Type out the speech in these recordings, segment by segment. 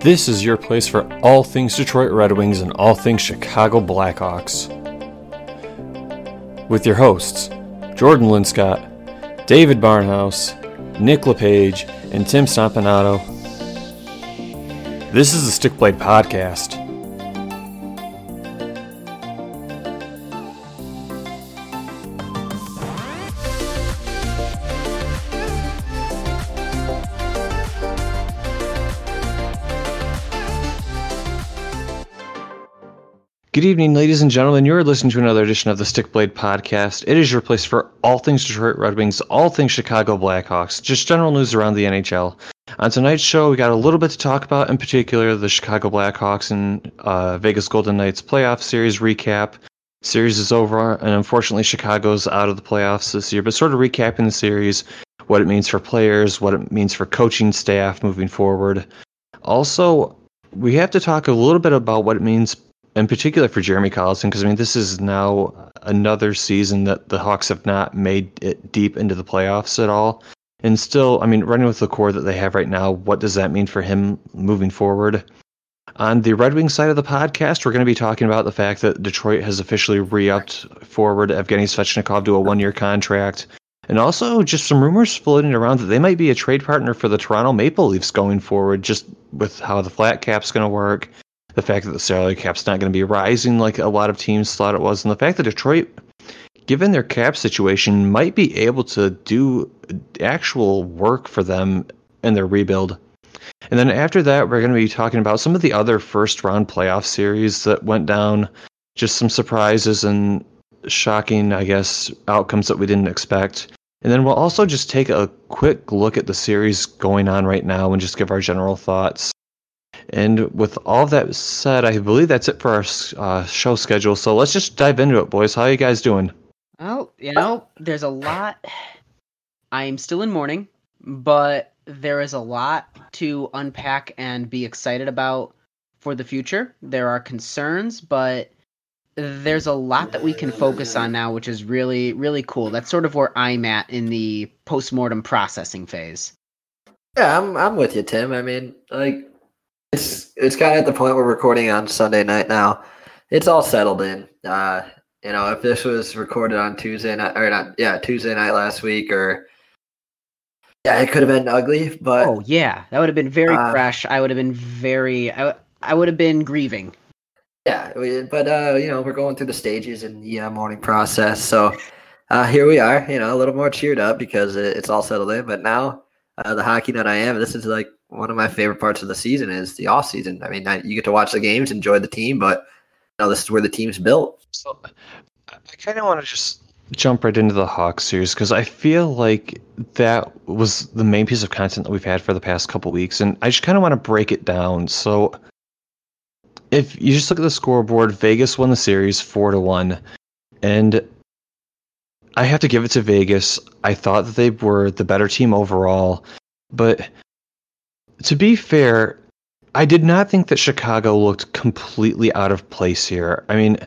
This is your place for all things Detroit Red Wings and all things Chicago Blackhawks. With your hosts, Jordan Linscott, David Barnhouse, Nick LePage, and Tim Stompanato. This is the Stick Blade Podcast. Good evening, ladies and gentlemen. You're listening to another edition of the Stickblade Podcast. It is your place for all things Detroit Red Wings, all things Chicago Blackhawks, just general news around the NHL. On tonight's show, we got a little bit to talk about, in particular, the Chicago Blackhawks and uh, Vegas Golden Knights playoff series recap. Series is over, and unfortunately, Chicago's out of the playoffs this year. But sort of recapping the series, what it means for players, what it means for coaching staff moving forward. Also, we have to talk a little bit about what it means in particular for Jeremy Colliton, because I mean, this is now another season that the Hawks have not made it deep into the playoffs at all. And still, I mean, running with the core that they have right now, what does that mean for him moving forward? On the Red Wings side of the podcast, we're going to be talking about the fact that Detroit has officially re-upped forward Evgeny Svechnikov to a one-year contract, and also just some rumors floating around that they might be a trade partner for the Toronto Maple Leafs going forward, just with how the flat cap's going to work, the fact that the salary cap's not going to be rising like a lot of teams thought it was, and the fact that Detroit, given their cap situation, might be able to do actual work for them in their rebuild. And then after that, we're going to be talking about some of the other first round playoff series that went down, just some surprises and shocking, I guess, outcomes that we didn't expect. And then we'll also just take a quick look at the series going on right now and just give our general thoughts. And with all that said, I believe that's it for our uh, show schedule. So let's just dive into it, boys. How are you guys doing? Well, you know, there's a lot. I'm still in mourning, but there is a lot to unpack and be excited about for the future. There are concerns, but there's a lot that we can focus on now, which is really, really cool. That's sort of where I'm at in the post-mortem processing phase. Yeah, I'm I'm with you, Tim. I mean, like it's kind of at the point we're recording on Sunday night now. It's all settled in. Uh, you know, if this was recorded on Tuesday night or not, yeah, Tuesday night last week, or yeah, it could have been ugly. But oh yeah, that would have been very uh, fresh. I would have been very. I, I would have been grieving. Yeah, but uh, you know, we're going through the stages in the uh, mourning process, so uh, here we are. You know, a little more cheered up because it's all settled in. But now, uh, the hockey nut I am, this is like one of my favorite parts of the season is the off season. I mean, you get to watch the games, enjoy the team, but you know, this is where the team's built. So I kind of want to just jump right into the Hawks series because I feel like that was the main piece of content that we've had for the past couple weeks, and I just kind of want to break it down. So if you just look at the scoreboard, Vegas won the series four to one, and I have to give it to Vegas. I thought that they were the better team overall, but to be fair, I did not think that Chicago looked completely out of place here. I mean,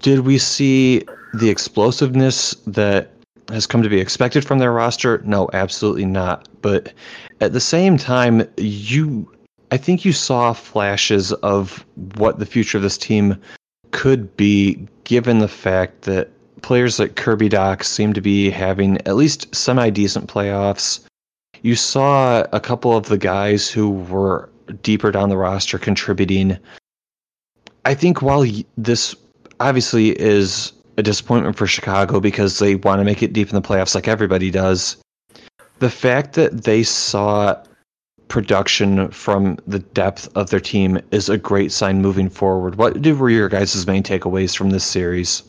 did we see the explosiveness that has come to be expected from their roster? No, absolutely not. But at the same time, you I think you saw flashes of what the future of this team could be given the fact that players like Kirby Dach seem to be having at least semi decent playoffs you saw a couple of the guys who were deeper down the roster contributing. I think while this obviously is a disappointment for Chicago because they want to make it deep in the playoffs like everybody does, the fact that they saw production from the depth of their team is a great sign moving forward. What were your guys' main takeaways from this series?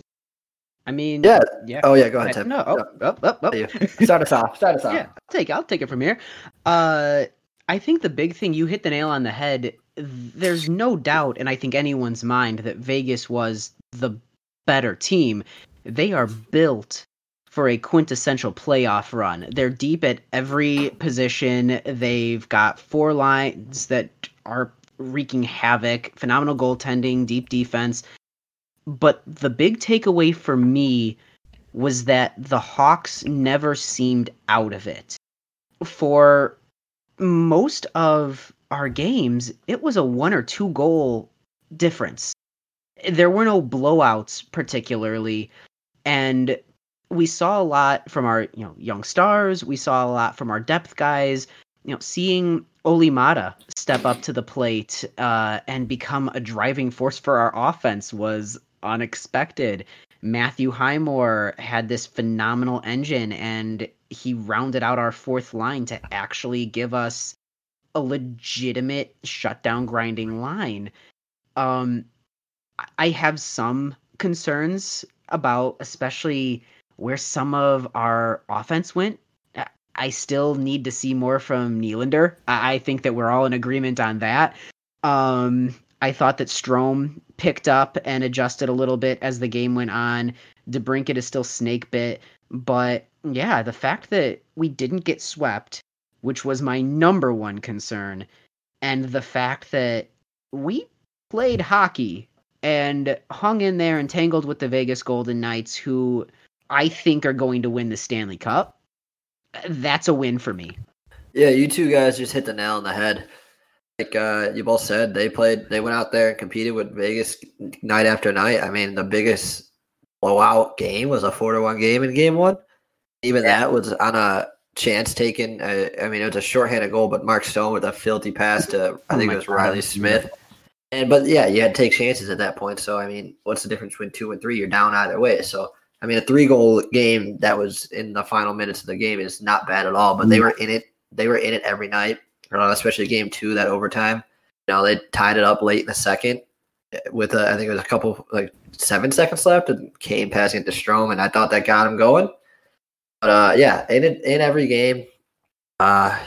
I mean, Yeah. yeah. Oh yeah, go ahead, Tim. No, oh, up, up. You. Start us off. Start us off. Yeah, I'll take I'll take it from here. Uh, I think the big thing you hit the nail on the head. There's no doubt, and I think anyone's mind that Vegas was the better team. They are built for a quintessential playoff run. They're deep at every position. They've got four lines that are wreaking havoc. Phenomenal goaltending, deep defense. But the big takeaway for me was that the Hawks never seemed out of it. For most of our games, it was a one or two goal difference. There were no blowouts particularly, and we saw a lot from our you know young stars. We saw a lot from our depth guys. You know, seeing Olli Maatta step up to the plate uh, and become a driving force for our offense was unexpected. Matthew Highmore had this phenomenal engine and he rounded out our fourth line to actually give us a legitimate shutdown grinding line. Um I have some concerns about especially where some of our offense went. I still need to see more from Nylander. I think that we're all in agreement on that. Um, I thought that Strome picked up and adjusted a little bit as the game went on. DeBrincat is still snake bit, but yeah, the fact that we didn't get swept, which was my number one concern, and the fact that we played hockey and hung in there and tangled with the Vegas Golden Knights, who I think are going to win the Stanley Cup. That's a win for me. Yeah, you two guys just hit the nail on the head. Like uh, you both said, they played. They went out there and competed with Vegas night after night. I mean, the biggest blowout game was a four to one game in game one. Even that was on a chance taken. Uh, I mean, it was a shorthanded goal, but Mark Stone with a filthy pass to I Oh think my it was God. Reilly Smith. And but yeah, you had to take chances at that point. So I mean, what's the difference between two and three? You're down either way. So I mean, a three goal game that was in the final minutes of the game is not bad at all. But they were in it. They were in it every night, uh, especially game two, that overtime. You know, they tied it up late in the second with a, I think it was a couple like seven seconds left, and Kane passing it to Strome, and I thought that got him going. But uh, yeah, in in every game, uh,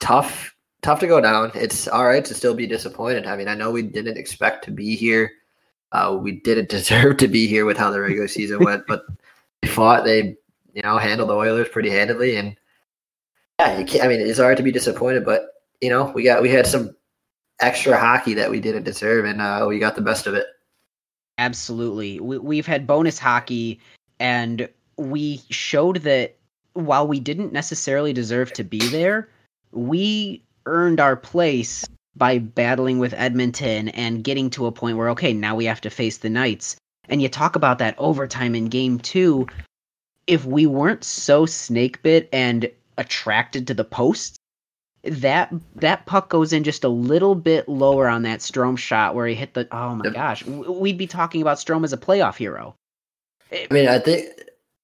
tough tough to go down. It's all right to still be disappointed. I mean, I know we didn't expect to be here. Uh, we didn't deserve to be here with how the regular season went, but they fought. They, you know, handled the Oilers pretty handedly, and yeah, I mean, it's hard to be disappointed, but you know, we got we had some extra hockey that we didn't deserve, and uh, we got the best of it. Absolutely. We, we've had bonus hockey, and we showed that while we didn't necessarily deserve to be there, we earned our place by battling with Edmonton and getting to a point where, okay, now we have to face the Knights. And you talk about that overtime in game two. If we weren't so snake bit and attracted to the posts, that that puck goes in just a little bit lower on that Strome shot where he hit the. Oh my Yep. gosh, we'd be talking about Strome as a playoff hero. I mean, I think.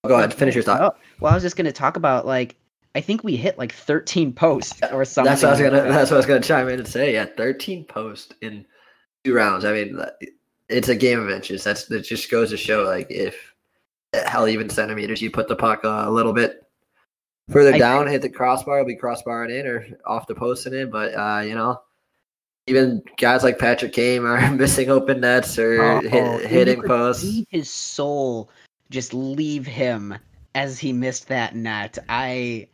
Go ahead, finish your thought. Oh, well, I was just going to talk about like I think we hit like 13 posts or something. That's what I was gonna. That's what I was gonna chime in and say. Yeah, thirteen posts in two rounds. I mean, it's a game of inches. That's that just goes to show, like if hell even centimeters, you put the puck uh, a little bit further I down, hit the crossbar, it'll be crossbarring in or off the post and in. But uh, you know, even guys like Patrick Kane are missing open nets or Oh, hit, hitting posts. his soul just leave him as he missed that net. I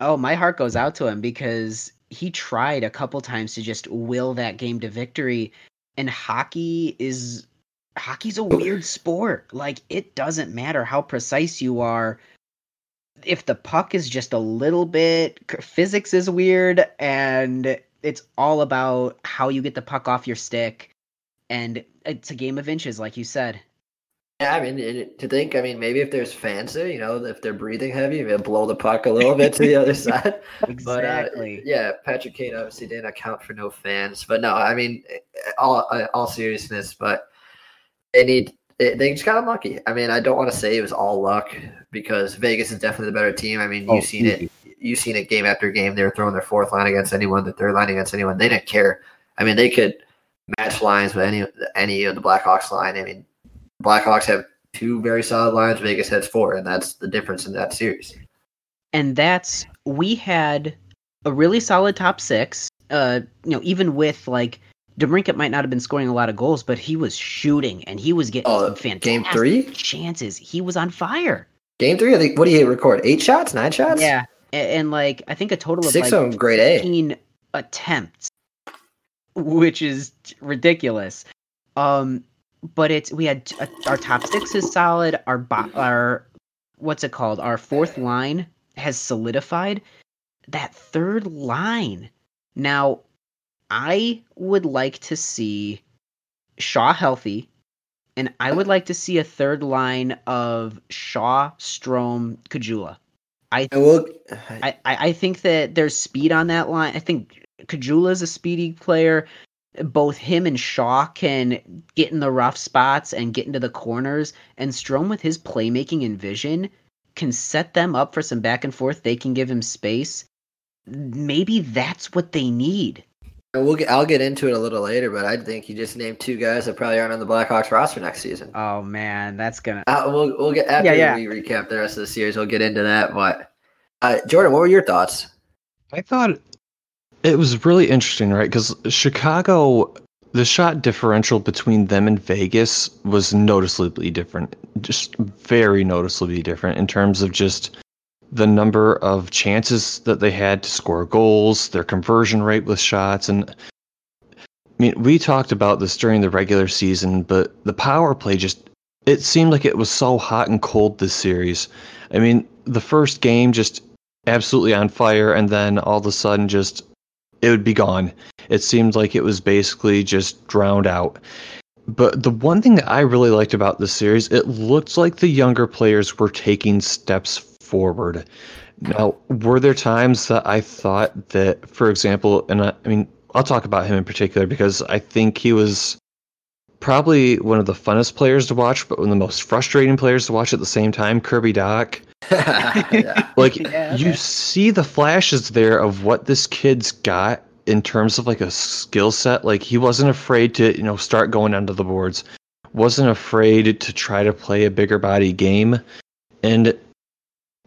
oh, my heart goes out to him because he tried a couple times to just will that game to victory and hockey is hockey's a weird sport. Like it doesn't matter how precise you are if the puck is just a little bit physics is weird and it's all about how you get the puck off your stick and it's a game of inches like you said. Yeah, I mean, to think, I mean, maybe if there's fans there, you know, if they're breathing heavy, maybe blow the puck a little bit to the other side. But uh, exactly. yeah, Patrick Kane obviously didn't account for no fans, but no, I mean, all all seriousness, but they need they, they just got unlucky. I mean, I don't want to say it was all luck because Vegas is definitely the better team. I mean, Oh, you've seen it, you've seen it game after game. They were throwing their fourth line against anyone, the third line against anyone. They didn't care. I mean, they could match lines with any any of the Blackhawks line. I mean, Blackhawks have two very solid lines. Vegas has four, and that's the difference in that series. And that's we had a really solid top six. Uh, you know, even with like DeBrincat might not have been scoring a lot of goals, but he was shooting and he was getting Oh, some fantastic game three? chances. He was on fire. Game three, I think. What do you record? Eight shots, nine shots? Yeah, and, and like I think a total of six like of them, grade A. 15 attempts, which is ridiculous. Um, but it's we had uh, our top six is solid. Our bo- our what's it called? Our fourth line has solidified. That third line now, I would like to see Shaw healthy, and I would like to see a third line of Shaw, Strome, Caggiula. And we'll, I, I I think that there's speed on that line. I think Caggiula is a speedy player. Both him and Shaw can get in the rough spots and get into the corners. And Strome, with his playmaking and vision, can set them up for some back and forth. They can give him space. Maybe that's what they need. And we'll get, I'll get into it a little later, but I think you just named two guys that probably aren't on the Blackhawks roster next season. Oh man, that's gonna. Uh, we'll we'll get after Yeah, we recap the rest of the series. We'll get into that. But uh, Jordan, what were your thoughts? I thought it was really interesting, right? Because Chicago, the shot differential between them and Vegas was noticeably different, just very noticeably different in terms of just the number of chances that they had to score goals, their conversion rate with shots, and I mean, we talked about this during the regular season, but the power play just it seemed like it was so hot and cold this series. I mean, the first game just absolutely on fire, and then all of a sudden, just it would be gone. It seemed like it was basically just drowned out. But the one thing that I really liked about this series, it looked like the younger players were taking steps forward. Now, were there times that I thought that, for example, and I, I mean, I'll talk about him in particular because I think he was probably one of the funnest players to watch, but one of the most frustrating players to watch at the same time. Kirby Dach. yeah. Like Yeah, you see the flashes there of what this kid's got in terms of like a skill set. Like he wasn't afraid to, you know, start going under the boards. Wasn't afraid to try to play a bigger body game. And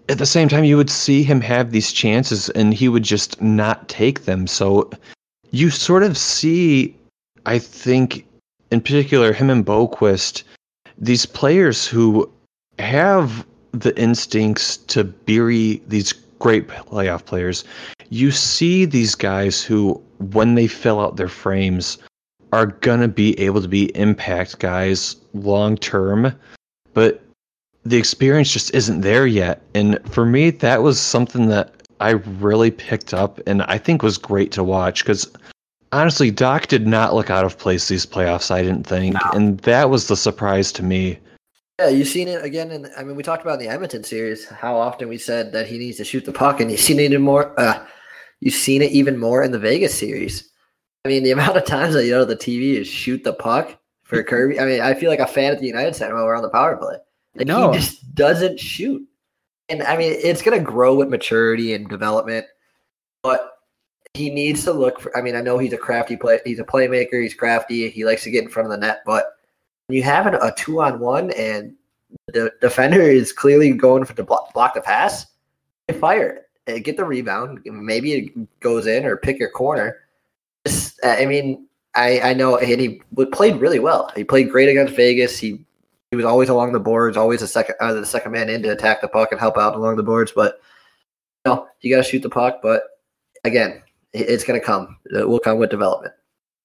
at the same time you would see him have these chances and he would just not take them. So you sort of see I think in particular him and Boqvist, these players who have the instincts to bury these great playoff players. You see these guys who, when they fill out their frames, are gonna be able to be impact guys long term, but the experience just isn't there yet. And for me, that was something that I really picked up and I think was great to watch because honestly, Dach did not look out of place these playoffs, I didn't think. And that was the surprise to me. Yeah, you've seen it again. In, I mean, we talked about in the Edmonton series how often we said that he needs to shoot the puck, and you've seen it even more. Uh, you've seen it even more in the Vegas series. I mean, the amount of times that you know the TV is shoot the puck for Kirby. I mean, I feel like a fan at the United Center when we're on the power play. Like, No. he just doesn't shoot. And I mean, it's going to grow with maturity and development, but he needs to look for. I mean, I know he's a crafty play. He's a playmaker. He's crafty. He likes to get in front of the net, but when you have an, a two on one and the defender is clearly going for to block, block the pass, fire it. Uh, Get the rebound. Maybe it goes in or pick your corner. Just, I mean, I, I know, and he played really well. He played great against Vegas. He he was always along the boards, always the second uh, the second man in to attack the puck and help out along the boards. But you know, you got to shoot the puck. But again, it's going to come. It will come with development.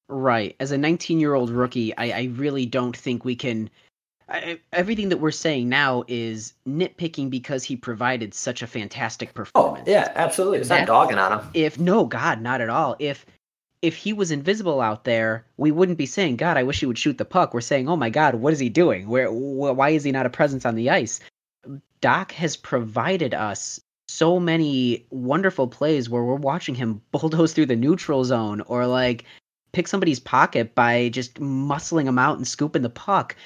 Right. As a 19 year old rookie, I, I really don't think we can. I, everything that we're saying now is nitpicking because he provided such a fantastic Oh performance. yeah, absolutely. It's not That- dogging on him. If no, God, not at all. If if he was invisible out there, we wouldn't be saying, "God, I wish he would shoot the puck." We're saying, "Oh my God, what is he doing? Where? Wh- why is he not a presence on the ice?" Dach has provided us so many wonderful plays where we're watching him bulldoze through the neutral zone or like pick somebody's pocket by just muscling them out and scooping the puck.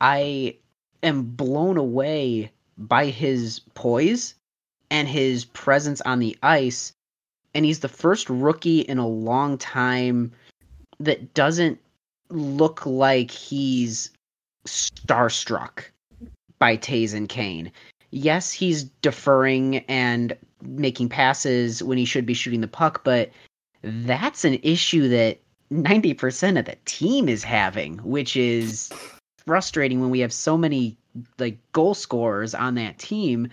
I am blown away by his poise and his presence on the ice. And he's the first rookie in a long time that doesn't look like he's starstruck by and Kane. Yes, he's deferring and making passes when he should be shooting the puck, but that's an issue that 90% of the team is having, which is frustrating when we have so many like goal scorers on that team.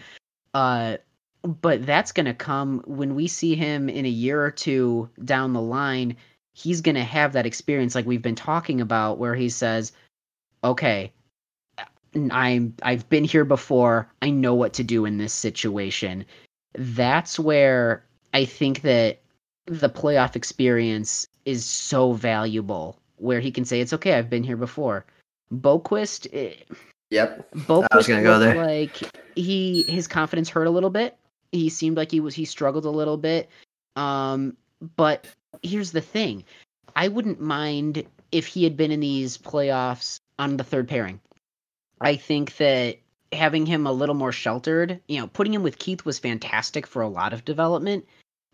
Uh but that's going to come when we see him in a year or two down the line. He's going to have that experience like we've been talking about where he says, "Okay, I'm I've been here before. I know what to do in this situation." That's where I think that the playoff experience is so valuable where he can say it's okay, I've been here before. Boqvist. eh, Yep. Boqvist I was gonna go there. like he his confidence hurt a little bit. He seemed like he was he struggled a little bit. Um, but here's the thing: I wouldn't mind if he had been in these playoffs on the third pairing. I think that having him a little more sheltered, you know, putting him with Keith was fantastic for a lot of development,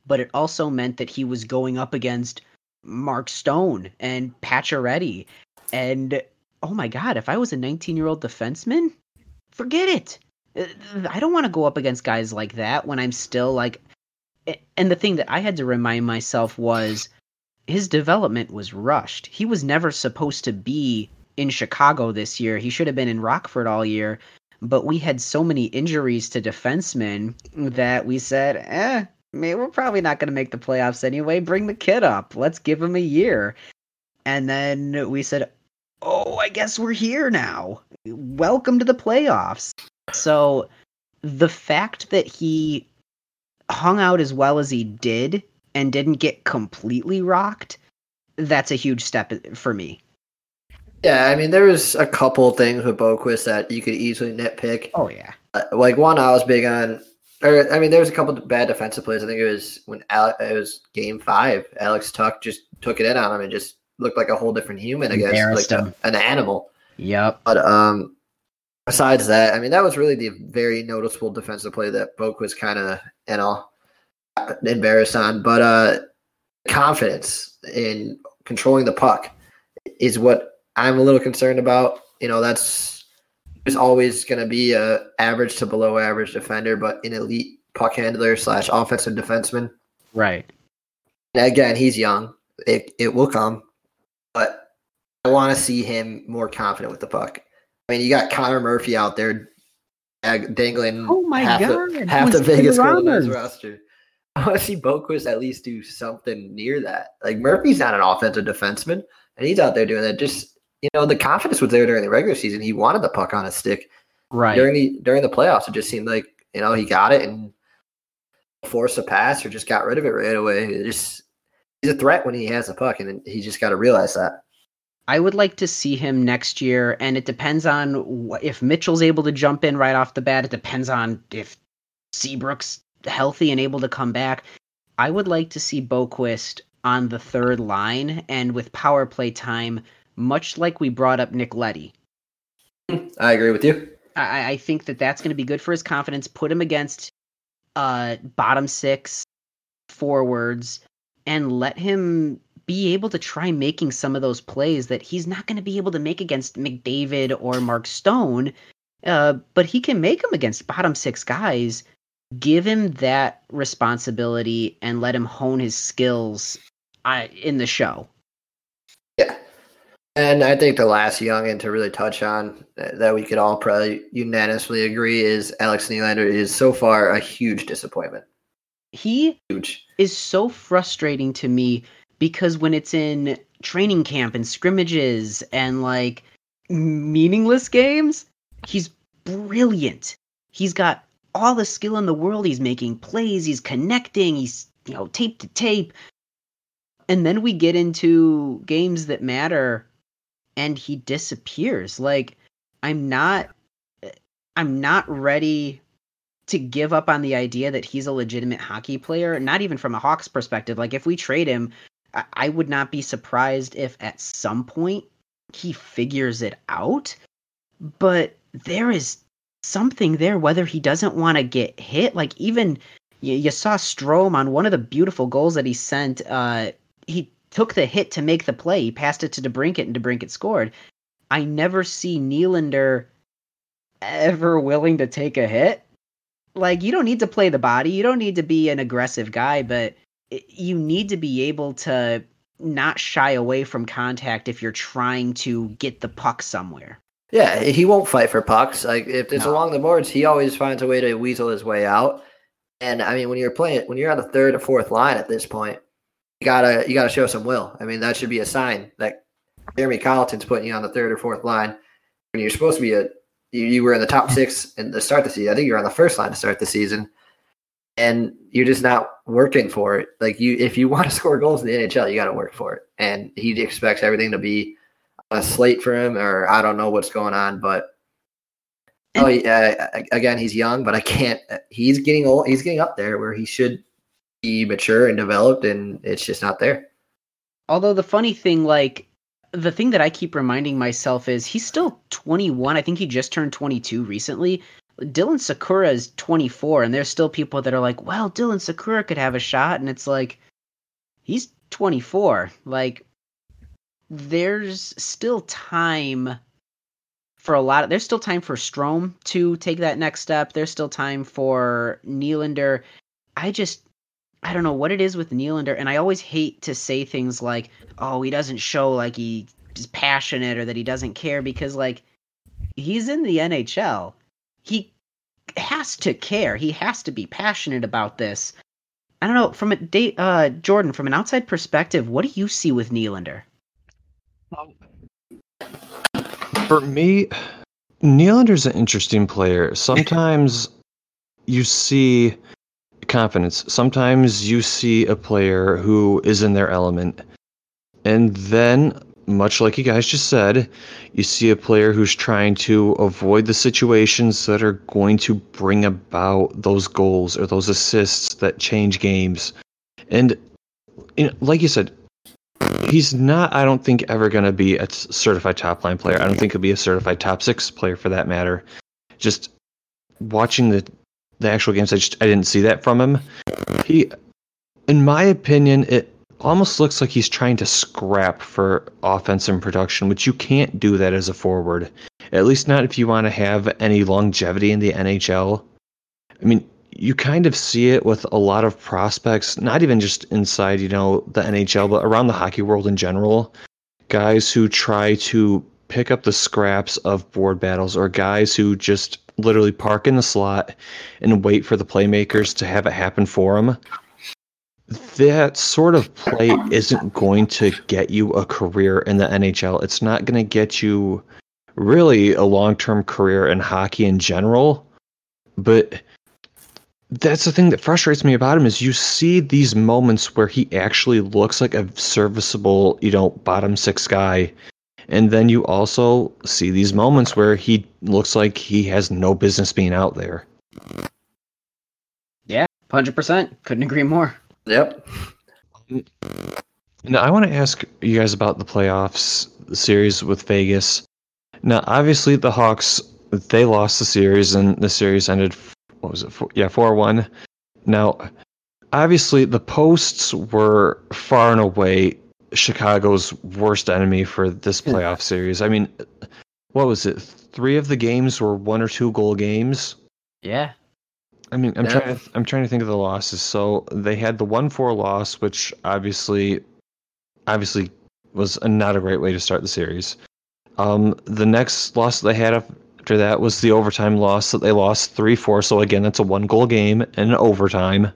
but it also meant that he was going up against Mark Stone and Pacioretty, and oh my god, if I was a 19 year old defenseman, forget it. Uh, I don't want to go up against guys like that when I'm still like. And the thing that I had to remind myself was his development was rushed. He was never supposed to be in Chicago this year. He should have been in Rockford all year. But we had so many injuries to defensemen that we said, eh, man, we're probably not going to make the playoffs anyway. Bring the kid up. Let's give him a year. And then we said, oh, I guess we're here now. Welcome to the playoffs. So the fact that he hung out as well as he did and didn't get completely rocked, that's a huge step for me. Yeah, I mean, there was a couple things with Boqvist that you could easily nitpick. Oh yeah, uh, like one I was big on. Or I mean, there was a couple bad defensive plays. I think it was when Alex, it was Game Five. Alex Tuch just took it in on him and just looked like a whole different human. I guess like a, an animal. Yep. But um, besides that, I mean, that was really the very noticeable defensive play that Boak was kind of you know embarrassed on. But uh, confidence in controlling the puck is what I'm a little concerned about. You know, that's is always going to be a average to below average defender, but an elite puck handler slash offensive defenseman. Right. And again, he's young. It it will come, but I want to see him more confident with the puck. I mean, you got Connor Murphy out there dangling oh my half, God, the, half the Vegas goal in roster. I want to see Boqvist at least do something near that. Like Murphy's not an offensive defenseman, and he's out there doing that. Just you know, the confidence was there during the regular season. He wanted the puck on his stick. Right. During the during the playoffs, it just seemed like, you know, he got it and forced a pass or just got rid of it right away. It just he's a threat when he has the puck and he just got to realize that. I would like to see him next year, and it depends on if Mitchell's able to jump in right off the bat. It depends on if Seabrook's healthy and able to come back. I would like to see Boqvist on the third line and with power play time much like we brought up Nick Letty. I agree with you. I, I think that that's going to be good for his confidence. Put him against uh, bottom six forwards and let him be able to try making some of those plays that he's not going to be able to make against McDavid or Mark Stone. Uh, but he can make them against bottom six guys. Give him that responsibility and let him hone his skills uh, in the show. Yeah. And I think the last youngin to really touch on that we could all probably unanimously agree is Alex Nylander is so far a huge disappointment. He huge. is so frustrating to me because when it's in training camp and scrimmages and like meaningless games, he's brilliant. He's got all the skill in the world. He's making plays, he's connecting, he's, you know, tape to tape. And then we get into games that matter and he disappears. Like I'm not I'm not ready to give up on the idea that he's a legitimate hockey player, not even from a Hawks perspective. Like if we trade him, I would not be surprised if at some point he figures it out. But there is something there, whether he doesn't want to get hit. Like even you, you saw Strome on one of the beautiful goals that he sent. Uh, he took the hit to make the play. He passed it to DeBrincat, and DeBrincat scored. I never see Nylander ever willing to take a hit. Like you don't need to play the body, you don't need to be an aggressive guy, but you need to be able to not shy away from contact if you're trying to get the puck somewhere. Yeah, he won't fight for pucks. Like if it's No. along the boards, he always finds a way to weasel his way out. And I mean, when you're playing, when you're on the third or fourth line at this point, you gotta you gotta show some will. I mean, that should be a sign that Jeremy Colliton's putting you on the third or fourth line when you're supposed to be a you, you were in the top six in the start of the season. I think you're on the first line to start the season, and you're just not working for it. Like you, if you want to score goals in the NHL, you got to work for it. And he expects everything to be a slate for him, or I don't know what's going on, but. Oh yeah! Again, he's young, but I can't. He's getting old. He's getting up there where he should be mature and developed, and it's just not there. Although the funny thing, like the thing that I keep reminding myself is he's still 21. I think he just turned 22 recently. Dylan Sikura is 24, and there's still people that are like, "Well, Dylan Sikura could have a shot," and it's like, he's 24. Like, there's still time for a lot of. There's still time for Strome to take that next step. There's still time for Nylander. I just I don't know what it is with Nylander, and I always hate to say things like, "Oh, he doesn't show like he's passionate or that he doesn't care," because like he's in the NHL, he has to care. He has to be passionate about this. I don't know from a date, uh, Jordan, from an outside perspective, what do you see with Nylander? For me, Nylander's an interesting player. Sometimes you see confidence. Sometimes you see a player who is in their element. And then, much like you guys just said, you see a player who's trying to avoid the situations that are going to bring about those goals or those assists that change games. And you know, like you said, he's not, I don't think, ever going to be a certified top line player. I don't think he'll be a certified top six player for that matter. Just watching the the actual games, I just I didn't see that from him. He, in my opinion, it almost looks like he's trying to scrap for offense and production, which you can't do that as a forward. At least not if you want to have any longevity in the NHL. I mean, you kind of see it with a lot of prospects, not even just inside, you know, the NHL, but around the hockey world in general. Guys who try to pick up the scraps of board battles or guys who just literally park in the slot and wait for the playmakers to have it happen for them. That sort of play isn't going to get you a career in the NHL. It's not going to get you really a long term career in hockey in general. But that's the thing that frustrates me about him is you see these moments where he actually looks like a serviceable, you know, bottom six guy and then you also see these moments where he looks like he has no business being out there. Yeah, hundred percent. Couldn't agree more. Yep. Now I want to ask you guys about the playoffs the series with Vegas. Now, obviously, the Hawks they lost the series, and the series ended. What was it? Four, yeah, four one. Now, obviously, the posts were far and away Chicago's worst enemy for this hmm. playoff series. I mean, what was it? Three of the games were one or two goal games. Yeah. I mean, I'm Yeah. trying. To, I'm trying to think of the losses. So they had the one four loss, which obviously, obviously, was a, not a great way to start the series. Um, the next loss that they had after that was the overtime loss that they lost three four. So again, that's a one goal game in overtime.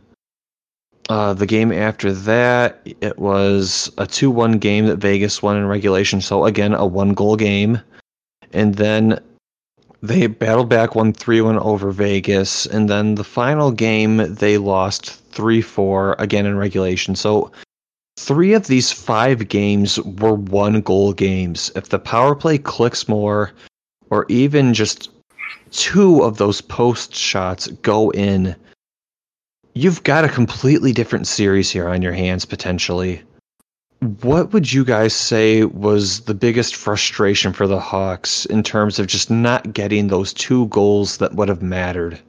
Uh, the game after that, it was a 2 1 game that Vegas won in regulation. So, again, a one goal game. And then they battled back, won 3 1 over Vegas. And then the final game, they lost 3 4, again in regulation. So, three of these five games were one goal games. If the power play clicks more, or even just two of those post shots go in, you've got a completely different series here on your hands potentially. What would you guys say was the biggest frustration for the Hawks in terms of just not getting those two goals that would have mattered?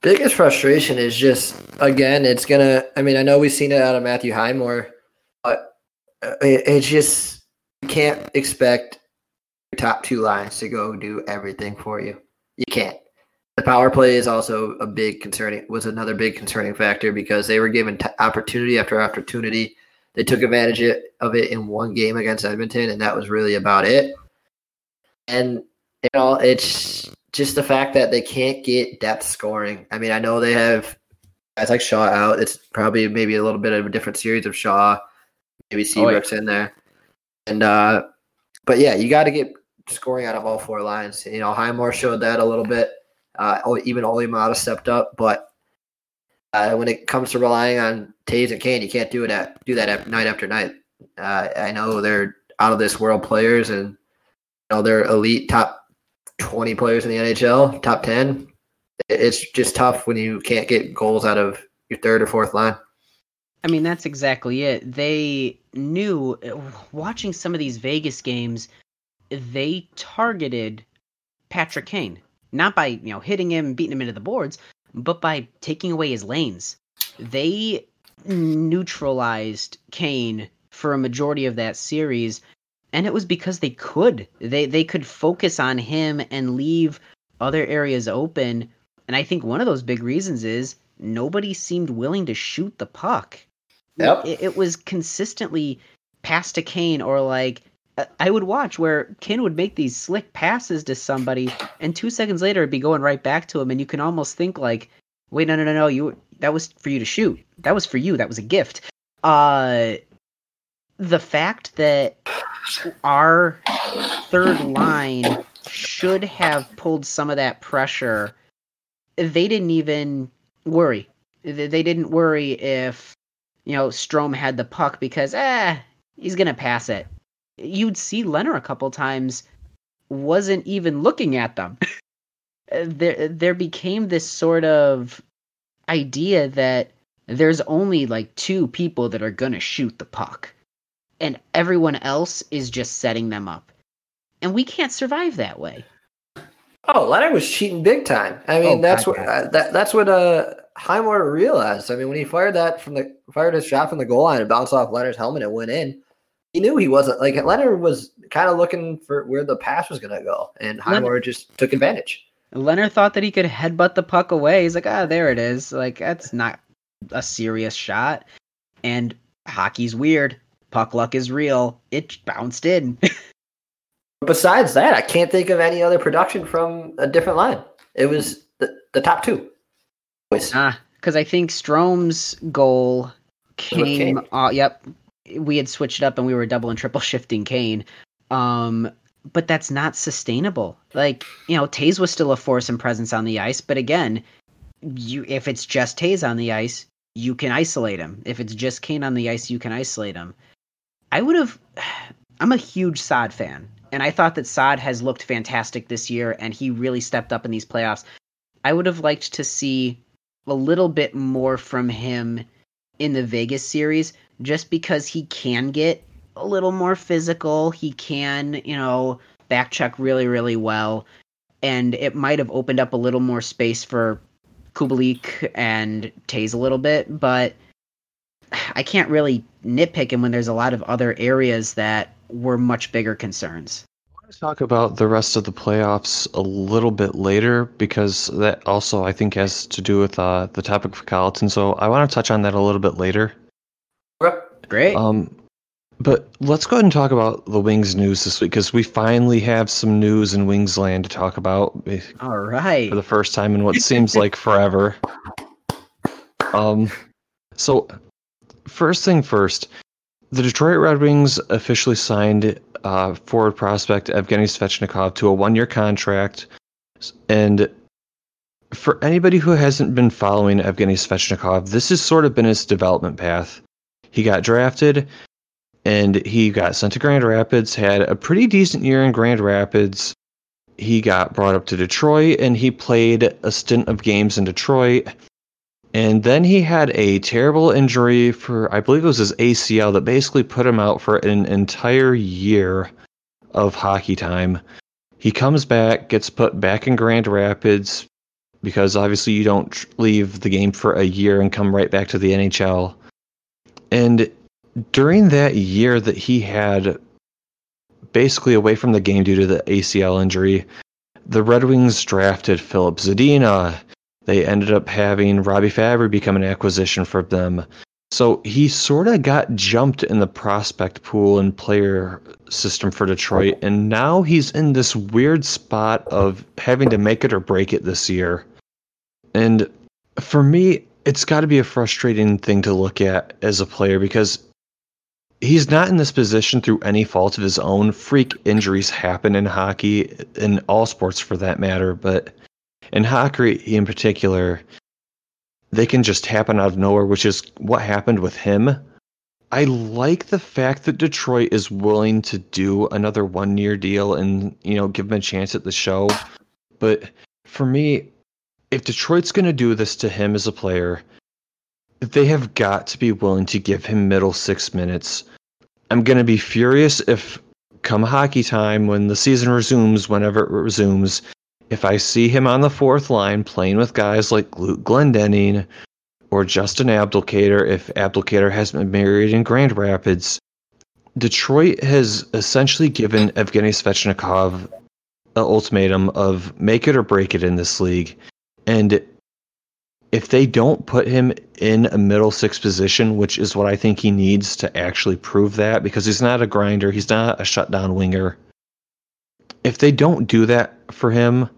Biggest frustration is just again, it's gonna. I mean, I know we've seen it out of Matthew Highmore, but uh, it, just you can't expect your top two lines to go do everything for you. you can't. The power play is also a big concerning was another big concerning factor because they were given t- opportunity after opportunity. They took advantage of it in one game against Edmonton, and that was really about it. And you know, it's just the fact that they can't get depth scoring. I mean, I know they have guys like Shaw out. It's probably maybe a little bit of a different series of Shaw, maybe Seabrook's oh, yeah. in there, and uh, but yeah, you got to get scoring out of all four lines. You know, Highmore showed that a little bit. Uh, even Olli Maatta stepped up, but uh, when it comes to relying on Toews and Kane, you can't do it at do that at, night after night. Uh, I know they're out of this world players, and you know they're elite top twenty players in the NHL, top ten. It's just tough when you can't get goals out of your third or fourth line. I mean, that's exactly it. They knew watching some of these Vegas games, they targeted Patrick Kane not by you know hitting him, and beating him into the boards, but by taking away his lanes. They neutralized Kane for a majority of that series, and it was because they could. They they could focus on him and leave other areas open. And I think one of those big reasons is nobody seemed willing to shoot the puck. Yep. It, it was consistently pass to Kane or like I would watch where Kane would make these slick passes to somebody, and two seconds later it'd be going right back to him, and you can almost think like, "Wait, no, no, no, no, you that was for you to shoot. That was for you. That was a gift." Uh, the fact that our third line should have pulled some of that pressure, they didn't even worry. They didn't worry if you know Strome had the puck because ah, he's gonna pass it you'd see Lehner a couple times wasn't even looking at them. there there became this sort of idea that there's only like two people that are going to shoot the puck and everyone else is just setting them up. And we can't survive that way. Oh, Lehner was cheating big time. I mean, oh, that's what uh, that, that's what uh Highmore realized. I mean, when he fired that from the fired his shot from the goal line and bounced off Lehner's helmet and went in, he knew he wasn't like Lehner was kind of looking for where the pass was going to go, and Highmore just took advantage. Lehner thought that he could headbutt the puck away. He's like, ah, there it is. Like that's not a serious shot. And hockey's weird. Puck luck is real. It bounced in. Besides that, I can't think of any other production from a different line. It was the, the top two. Ah, because I think Strome's goal came. Uh, yep, we had switched up and we were double and triple shifting Kane. Um, but that's not sustainable. Like, you know, Toews was still a force and presence on the ice, but again, you if it's just Toews on the ice, you can isolate him. If it's just Kane on the ice, you can isolate him. I would have I'm a huge Saad fan, and I thought that Saad has looked fantastic this year and he really stepped up in these playoffs. I would have liked to see a little bit more from him in the Vegas series just because he can get a little more physical. He can, you know, back check really, really well. And it might have opened up a little more space for Kubalik and Toews a little bit, but I can't really nitpick him when there's a lot of other areas that were much bigger concerns. Talk about the rest of the playoffs a little bit later because that also I think has to do with uh, the topic for Colliton. So I want to touch on that a little bit later. Great. Um, but let's go ahead and talk about the Wings news this week because we finally have some news in Wingsland to talk about. Eh, All right. For the first time in what seems like forever. Um, so first thing first, the Detroit Red Wings officially signed uh, forward prospect Evgeny Svechnikov to a one-year contract, and for anybody who hasn't been following Evgeny Svechnikov, this has sort of been his development path he got drafted and he got sent to Grand Rapids, had a pretty decent year in Grand Rapids. He got brought up to Detroit and he played a stint of games in Detroit. And then he had a terrible injury for, I believe it was his ACL, that basically put him out for an entire year of hockey time. He comes back, gets put back in Grand Rapids because obviously you don't leave the game for a year and come right back to the NHL. And during that year that he had basically away from the game due to the ACL injury, the Red Wings drafted Filip Zadina. They ended up having Robbie Fabbri become an acquisition for them. So he sort of got jumped in the prospect pool and player system for Detroit, and now he's in this weird spot of having to make it or break it this year. And for me, it's got to be a frustrating thing to look at as a player because he's not in this position through any fault of his own. Freak injuries happen in hockey, in all sports for that matter, but in hockey in particular, they can just happen out of nowhere, which is what happened with him. I like the fact that Detroit is willing to do another one year deal and, you know, give him a chance at the show. But for me, if Detroit's going to do this to him as a player, they have got to be willing to give him middle six minutes. I'm going to be furious if, come hockey time, when the season resumes, whenever it resumes, if I see him on the fourth line playing with guys like Luke Glendening or Justin Abdelkader, if Abdelkader has been married in Grand Rapids, Detroit has essentially given Evgeny Svechnikov an ultimatum of make it or break it in this league. And if they don't put him in a middle six position, which is what I think he needs to actually prove that, because he's not a grinder, he's not a shutdown winger. If they don't do that for him,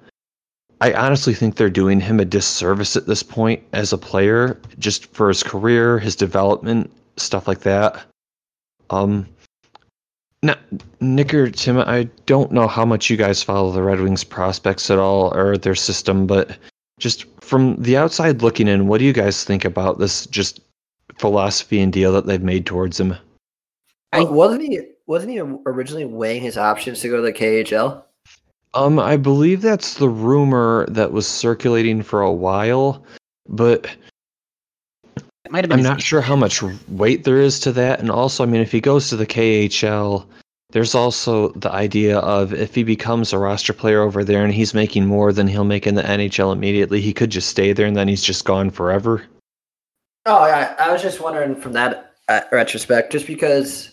I honestly think they're doing him a disservice at this point as a player, just for his career, his development, stuff like that. Um, now, Nick or Tim, I don't know how much you guys follow the Red Wings prospects at all or their system, but just from the outside looking in, what do you guys think about this just philosophy and deal that they've made towards him? I, wasn't he wasn't he originally weighing his options to go to the KHL? Um, I believe that's the rumor that was circulating for a while, but might have I'm not sure how much weight there is to that. And also, I mean, if he goes to the KHL, there's also the idea of if he becomes a roster player over there and he's making more than he'll make in the NHL immediately, he could just stay there and then he's just gone forever. Oh, yeah. I was just wondering from that uh, retrospect, just because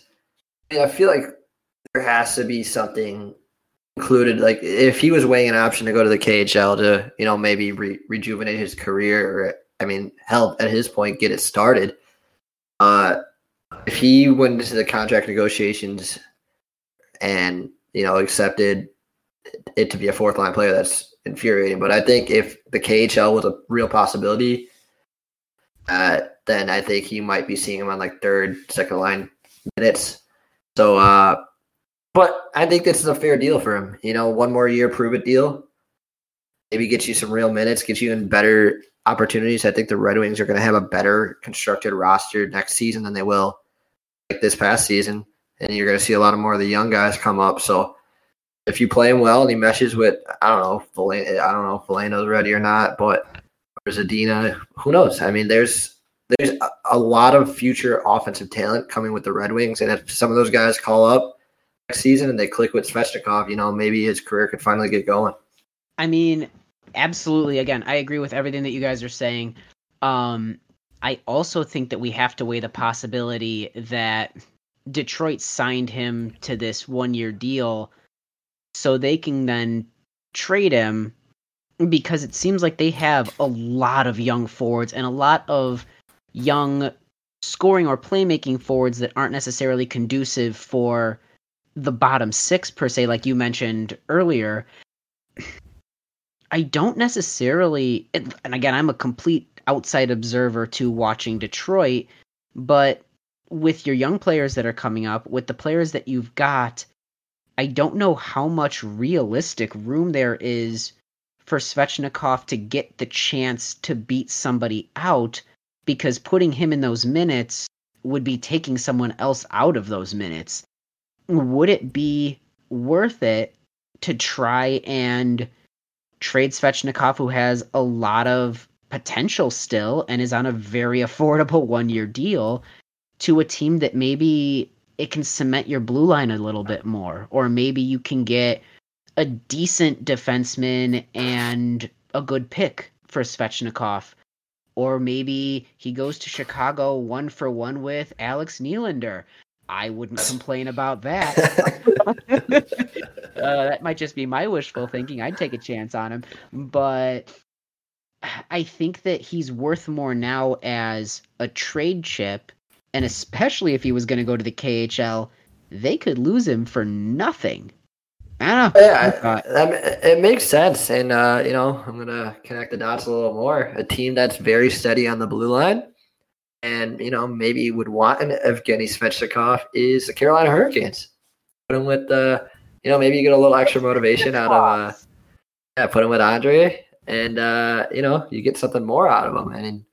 I feel like there has to be something included like if he was weighing an option to go to the KHL to you know maybe re- rejuvenate his career or I mean help at his point get it started. Uh, if he went into the contract negotiations and you know accepted it to be a fourth line player, that's infuriating. But I think if the KHL was a real possibility, uh, then I think he might be seeing him on like third, second line minutes. So uh, but I think this is a fair deal for him. You know, one more year, prove it deal. Maybe get you some real minutes, get you in better opportunities. I think the Red Wings are going to have a better constructed roster next season than they will like this past season. And you're going to see a lot of more of the young guys come up. So if you play him well and he meshes with, I don't know, Veleno, I don't know if Veleno's ready or not, but there's Zadina. Who knows? I mean, there's there's a, a lot of future offensive talent coming with the Red Wings, and if some of those guys call up next season and they click with Svechnikov, you know, maybe his career could finally get going. I mean, absolutely. Again, I agree with everything that you guys are saying. Um, I also think that we have to weigh the possibility that Detroit signed him to this one year deal so they can then trade him because it seems like they have a lot of young forwards and a lot of young scoring or playmaking forwards that aren't necessarily conducive for the bottom six per se, like you mentioned earlier, I don't necessarily, and again, I'm a complete outside observer to watching Detroit, but with your young players that are coming up, with the players that you've got, I don't know how much realistic room there is for Svechnikov to get the chance to beat somebody out because putting him in those minutes would be taking someone else out of those minutes. Would it be worth it to try and trade Svechnikov, who has a lot of potential still and is on a very affordable one year deal, to a team that maybe it can cement your blue line a little bit more, or maybe you can get a decent defenseman and a good pick for Svechnikov. Or maybe he goes to Chicago one for one with Alex Nylander. I wouldn't complain about that. Uh, that might just be my wishful thinking. I'd take a chance on him, but I think that he's worth more now as a trade chip, and especially if he was going to go to the KHL, they could lose him for nothing. I don't know. Yeah, that, it makes sense, and uh, you know, I'm gonna connect the dots a little more. A team that's very steady on the blue line, and you know, maybe would want an Evgeny Svechnikov is the Carolina Hurricanes. Put him with the, uh, you know, maybe you get a little extra motivation out of, uh, yeah, put him with Andre, and uh, you know, you get something more out of him. And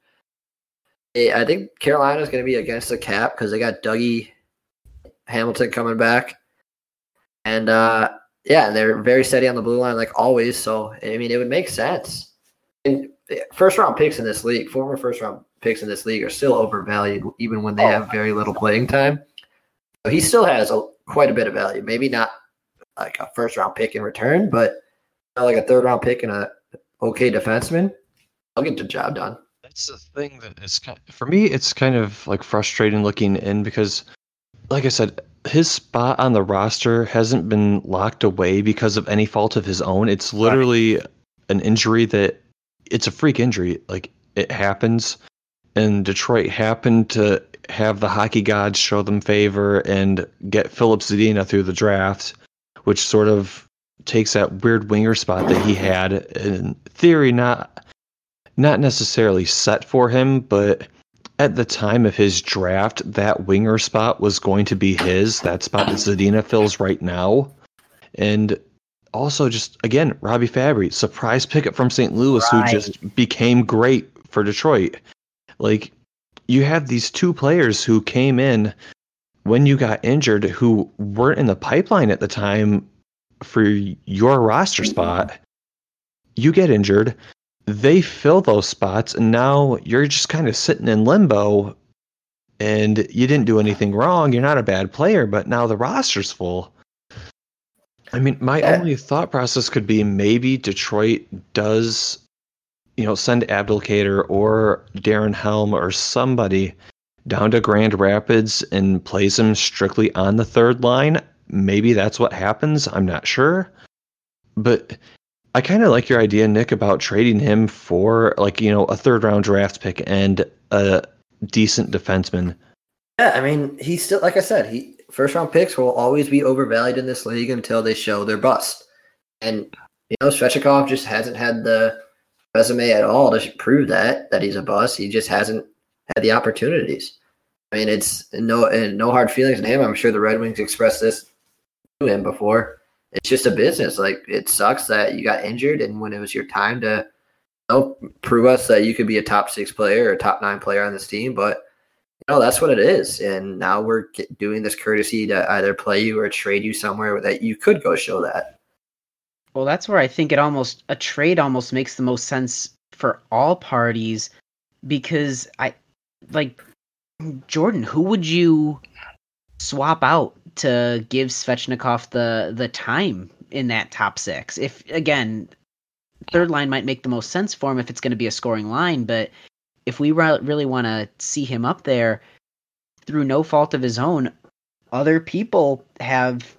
I think Carolina is going to be against the cap because they got Dougie Hamilton coming back, and uh, yeah, they're very steady on the blue line like always. So I mean, it would make sense. And first round picks in this league, former first round picks in this league, are still overvalued even when they have very little playing time. So he still has a, quite a bit of value. Maybe not like a first round pick in return, but like a third round pick and a okay defenseman, I'll get the job done. That's the thing that is kind of, for me. It's kind of like frustrating looking in because, like I said, his spot on the roster hasn't been locked away because of any fault of his own. It's literally right. an injury that it's a freak injury. Like it happens, and Detroit happened to have the hockey gods show them favor and get Filip Zadina through the draft, which sort of takes that weird winger spot that he had in theory not not necessarily set for him, but at the time of his draft, that winger spot was going to be his. That spot that Zadina fills right now. And also just again, Robbie Fabbri, surprise pickup from St. Louis right. who just became great for Detroit. Like you have these two players who came in when you got injured who weren't in the pipeline at the time for your roster spot, you get injured, they fill those spots, and now you're just kind of sitting in limbo. And you didn't do anything wrong. You're not a bad player, but now the roster's full. I mean, my yeah. only thought process could be maybe Detroit does, you know, send Abdelkader or Darren Helm or somebody down to Grand Rapids and plays him strictly on the third line maybe that's what happens. I'm not sure. But I kind of like your idea, Nick, about trading him for like, you know, a third round draft pick and a decent defenseman. Yeah, I mean, he's still like I said, he first round picks will always be overvalued in this league until they show their bust. And you know, Svechnikov just hasn't had the resume at all to prove that that he's a bust. He just hasn't had the opportunities. I mean, it's no no hard feelings in him. I'm sure the Red Wings expressed this to him before. It's just a business. Like it sucks that you got injured, and when it was your time to you prove us that you could be a top six player or top nine player on this team, but you know that's what it is. And now we're doing this courtesy to either play you or trade you somewhere that you could go show that. Well, that's where I think it almost a trade almost makes the most sense for all parties because I like Jordan. Who would you swap out to give Svechnikov the the time in that top six. If again, third line might make the most sense for him if it's going to be a scoring line, but if we really want to see him up there through no fault of his own, other people have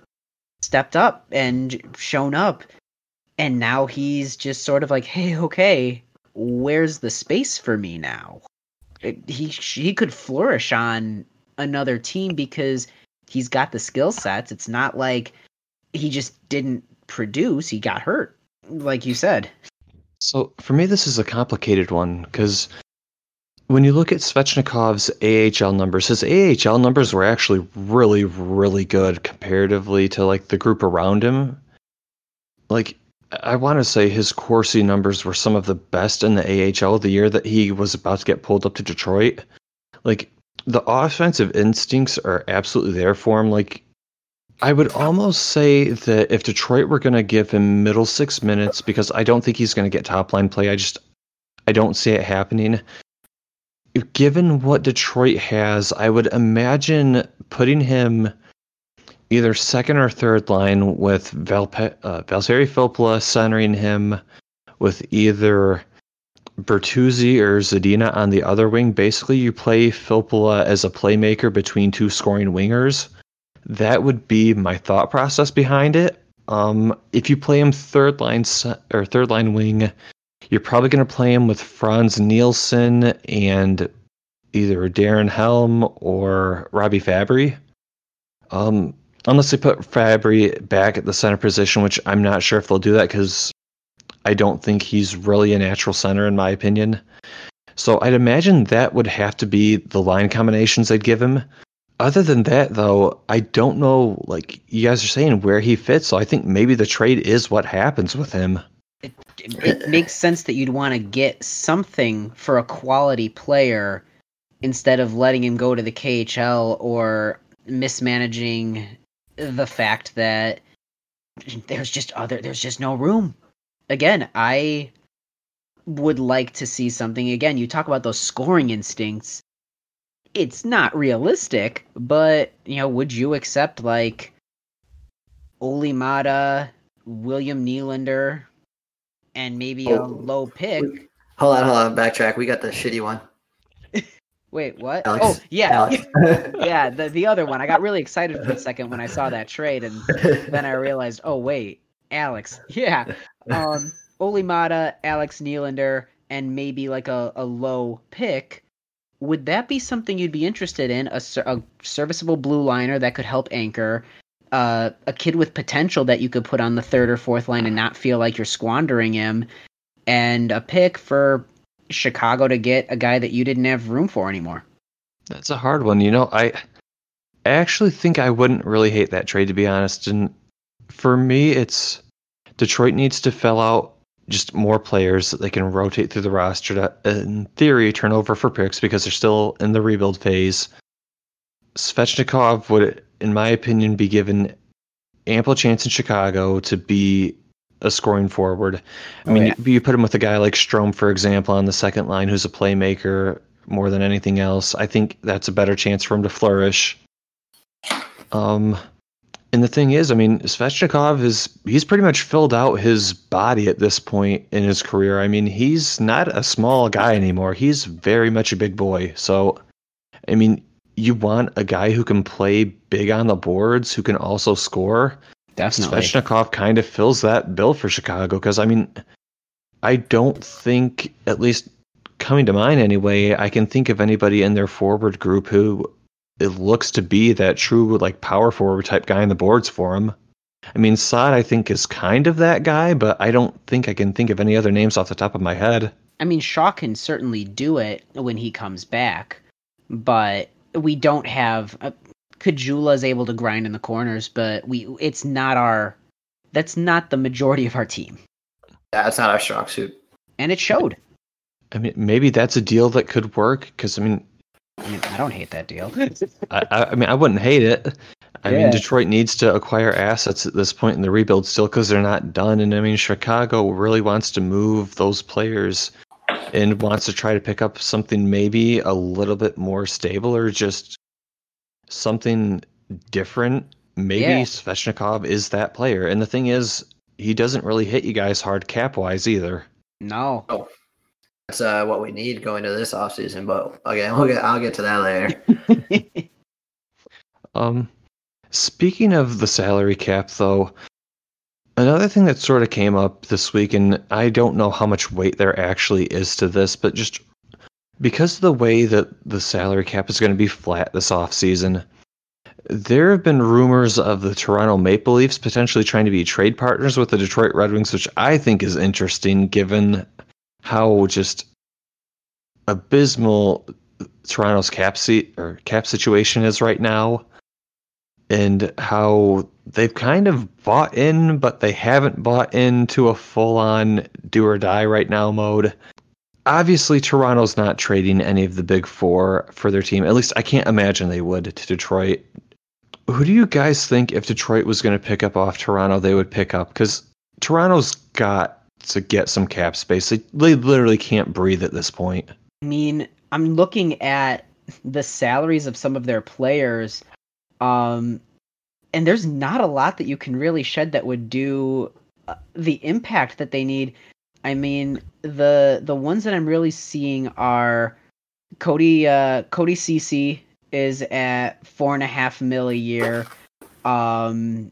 stepped up and shown up and now he's just sort of like, "Hey, okay, where's the space for me now?" He he could flourish on another team because he's got the skill sets. It's not like he just didn't produce, he got hurt, like you said. So for me, this is a complicated one because when you look at Svechnikov's AHL numbers, his AHL numbers were actually really, really good comparatively to like the group around him. Like I want to say his Corsi numbers were some of the best in the AHL the year that he was about to get pulled up to Detroit. Like the offensive instincts are absolutely there for him. Like I would almost say that if Detroit were going to give him middle six minutes, because I don't think he's going to get top line play. I just I don't see it happening. Given what Detroit has, I would imagine putting him either second or third line with Valpe- uh, Valtteri Filppula centering him with either Bertuzzi or Zadina on the other wing. Basically, you play Filppula as a playmaker between two scoring wingers. That would be my thought process behind it. Um, if you play him third line or third line wing, you're probably going to play him with Frans Nielsen and either Darren Helm or Robbie Fabbri. Um, unless they put Fabbri back at the center position, which I'm not sure if they'll do that because I don't think he's really a natural center in my opinion. So I'd imagine that would have to be the line combinations I'd give him. Other than that, though, I don't know. Like you guys are saying, where he fits. So I think maybe the trade is what happens with him. It, it makes sense that you'd want to get something for a quality player instead of letting him go to the KHL or mismanaging the fact that there's just other there's just no room. Again, I would like to see something again. You talk about those scoring instincts. It's not realistic, but you know, would you accept like Olli Maatta, William Nylander, and maybe oh, a low pick? Hold on, hold on, backtrack. We got the shitty one. Wait, what? Alex. Oh, yeah, yeah. The the other one. I got really excited for a second when I saw that trade, and then I realized, oh wait, Alex. Yeah, um, Olli Maatta, Alex Nylander, and maybe like a, a low pick. Would that be something you'd be interested in? A, a serviceable blue liner that could help anchor, uh, a kid with potential that you could put on the third or fourth line and not feel like you're squandering him, and a pick for Chicago to get a guy that you didn't have room for anymore? That's a hard one. You know, I I actually think I wouldn't really hate that trade to be honest. And for me, it's Detroit needs to fill out just more players that they can rotate through the roster to, in theory, turn over for picks because they're still in the rebuild phase. Svechnikov would, in my opinion, be given ample chance in Chicago to be a scoring forward. I oh, mean, yeah. you, you put him with a guy like Strome, for example, on the second line, who's a playmaker more than anything else. I think that's a better chance for him to flourish. Um, and the thing is, I mean, Svechnikov is he's pretty much filled out his body at this point in his career. I mean, he's not a small guy anymore. He's very much a big boy. So, I mean, you want a guy who can play big on the boards, who can also score. Definitely. Svechnikov kind of fills that bill for Chicago because I mean, I don't think, at least coming to mind anyway, I can think of anybody in their forward group who it looks to be that true like power forward type guy in the boards for him. I mean, Saad I think is kind of that guy, but I don't think I can think of any other names off the top of my head. I mean, Shaw can certainly do it when he comes back, but we don't have. Uh, Caggiula is able to grind in the corners, but we it's not our that's not the majority of our team. That's not our strong suit, and it showed. I mean, maybe that's a deal that could work because I mean, I mean, I don't hate that deal. I, I, mean, I wouldn't hate it. I yeah. mean, Detroit needs to acquire assets at this point in the rebuild still because they're not done, and I mean, Chicago really wants to move those players and wants to try to pick up something maybe a little bit more stable or just something different, maybe yeah. Svechnikov is that player. And the thing is, he doesn't really hit you guys hard cap wise either. No. Oh, that's uh, what we need going to this offseason. But again, we'll get, I'll get to that later. um, speaking of the salary cap, though, another thing that sort of came up this week, and I don't know how much weight there actually is to this, but just because of the way that the salary cap is going to be flat this offseason, there have been rumors of the Toronto Maple Leafs potentially trying to be trade partners with the Detroit Red Wings, which I think is interesting given how just abysmal Toronto's cap seat or cap situation is right now and how they've kind of bought in but they haven't bought into a full on do or die right now mode obviously Toronto's not trading any of the big four for their team. At least I can't imagine they would to Detroit. Who do you guys think if Detroit was going to pick up off Toronto, they would pick up? Because Toronto's got to get some cap space. They, they literally can't breathe at this point. I mean, I'm looking at the salaries of some of their players, um, and there's not a lot that you can really shed that would do uh, the impact that they need. I mean, the the ones that I'm really seeing are Cody uh, Cody Ceci is at four and a half mil a year. Um,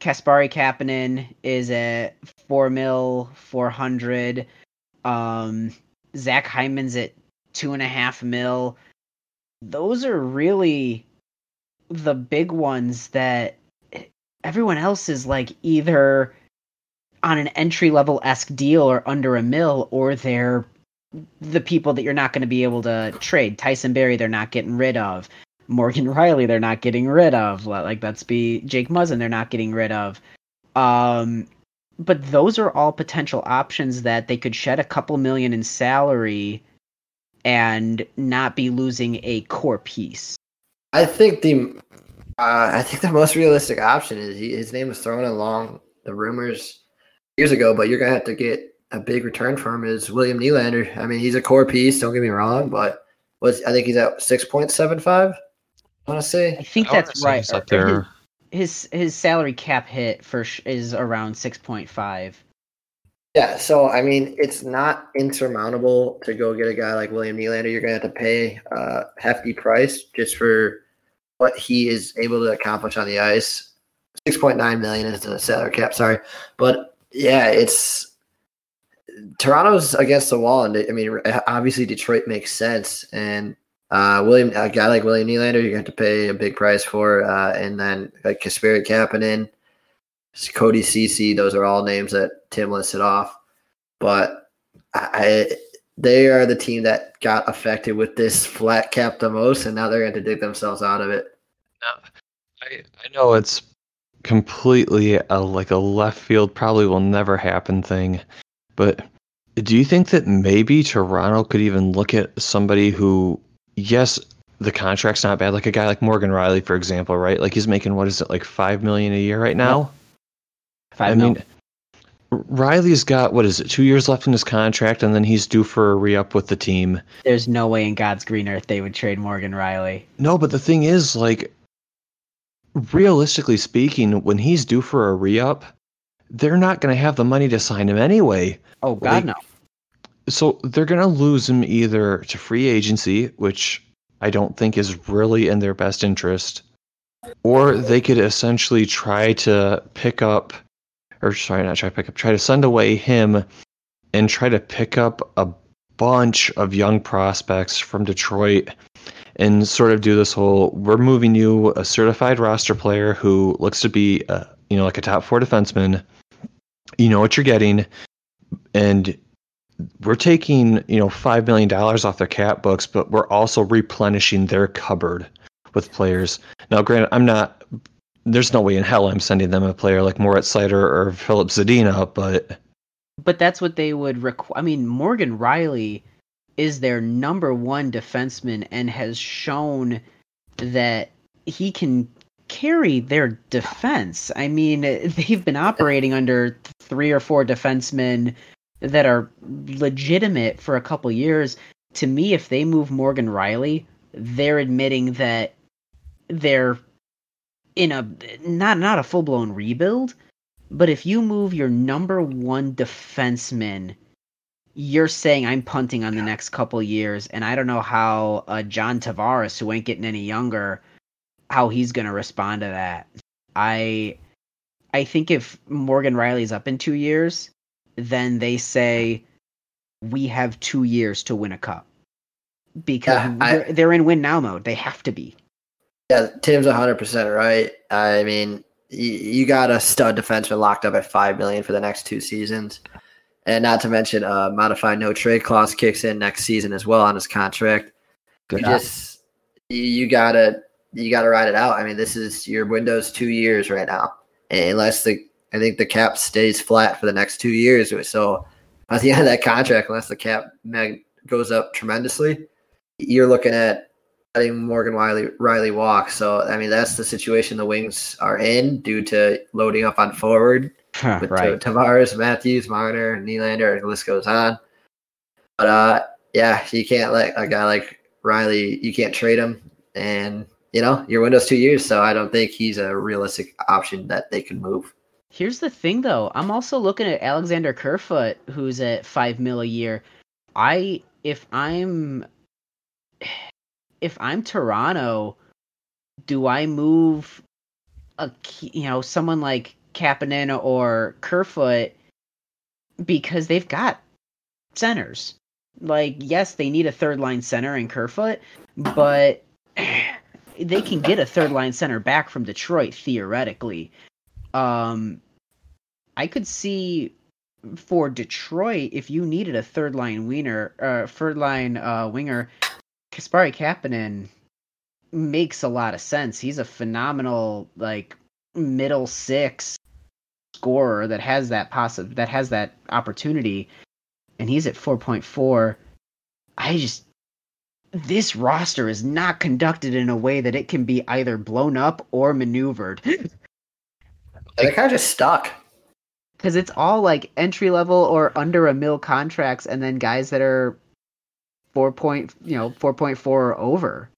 Kasperi Kapanen is at four mil, four hundred. Um, Zach Hyman's at two and a half mil. Those are really the big ones that everyone else is like either on an entry level esque deal or under a mill, or they're the people that you're not going to be able to trade. Tyson Barrie, they're not getting rid of. Morgan Rielly, they're not getting rid of. Like let's be Jake Muzzin, they're not getting rid of. Um, but those are all potential options that they could shed a couple million in salary and not be losing a core piece. I think the uh, I think the most realistic option is he, his name was thrown along the rumors years ago, but you're gonna have to get a big return for him. Is William Nylander? I mean, he's a core piece. Don't get me wrong, but was I think he's at six point seven five. I want to say. I think I that's right. up there. His his salary cap hit for sh- is around six point five. Yeah, so I mean, it's not insurmountable to go get a guy like William Nylander. You're gonna have to pay a hefty price just for what he is able to accomplish on the ice. Six point nine million is the salary cap. Sorry, but yeah, it's Toronto's against the wall, and I mean, obviously Detroit makes sense, and uh, William, a guy like William Nylander, you're going to have to pay a big price for, uh, and then like Kasperi Kapanen, Cody Ceci, those are all names that Tim listed off, but I, they are the team that got affected with this flat cap the most, and now they're going to dig themselves out of it. I, I know it's completely a, like a left field, probably will never happen thing, but do you think that maybe Toronto could even look at somebody who, yes, the contract's not bad, like a guy like Morgan Rielly, for example, right? Like he's making what is it, like five million a year right now? Five I mil. mean, Rielly's got what is it, two years left in his contract, and then he's due for a re-up with the team. There's no way in God's green earth they would trade Morgan Rielly. No, but the thing is, like, realistically speaking, when he's due for a re-up, they're not going to have the money to sign him anyway. Oh God, Like- no. So they're going to lose him either to free agency, which I don't think is really in their best interest, or they could essentially try to pick up, or sorry, not try to pick up, try to send away him and try to pick up a bunch of young prospects from Detroit and sort of do this whole we're moving you a certified roster player who looks to be uh, you know like a top four defenseman. You know what you're getting and we're taking you know five million dollars off their cap books but we're also replenishing their cupboard with players now granted i'm not there's no way in hell i'm sending them a player like moritz Seider or Filip Zadina but But that's what they would require. I mean, Morgan Rielly is their number one defenseman and has shown that he can carry their defense. I mean, they've been operating under three or four defensemen that are legitimate for a couple years. To me, if they move Morgan Rielly, they're admitting that they're in a not not a full blown rebuild, but if you move your number one defenseman, you're saying I'm punting on the next couple years, and I don't know how uh, John Tavares, who ain't getting any younger, how he's gonna respond to that. I, I think if Morgan Rielly's up in two years, then they say we have two years to win a cup because Yeah, I- they're, they're in win now mode. They have to be. Yeah, Tim's 100% right. I mean, you, you got a stud defenseman locked up at five million for the next two seasons, and not to mention a modified no trade clause kicks in next season as well on his contract. You just you, you gotta you gotta ride it out. I mean, this is your Windows two years right now, unless the I think the cap stays flat for the next two years. So at the end of that contract, unless the cap mag goes up tremendously, you're looking at letting Morgan Rielly Rielly walk. So I mean, that's the situation the Wings are in due to loading up on forward with right. Tavares, Matthews, Marner, Nylander, and the list goes on. But uh, yeah, you can't let a guy like Rielly. You can't trade him, and you know your window's two years. So I don't think he's a realistic option that they can move. Here's the thing, though. I'm also looking at Alexander Kerfoot, who's at five mil a year. I, if I'm, if I'm Toronto, do I move a, you know, someone like Kapanen or Kerfoot because they've got centers. Like, yes, they need a third line center in Kerfoot, but they can get a third line center back from Detroit theoretically. Um, I could see for Detroit if you needed a third line winger, uh, third line uh, winger, Kasperi Kapanen makes a lot of sense. He's a phenomenal like middle six scorer that has that possible that has that opportunity, and he's at four point four. I just this roster is not conducted in a way that it can be either blown up or maneuvered. They're kind of just stuck. Because it's all like entry level or under a mil contracts, and then guys that are four point, you know, four point four or over.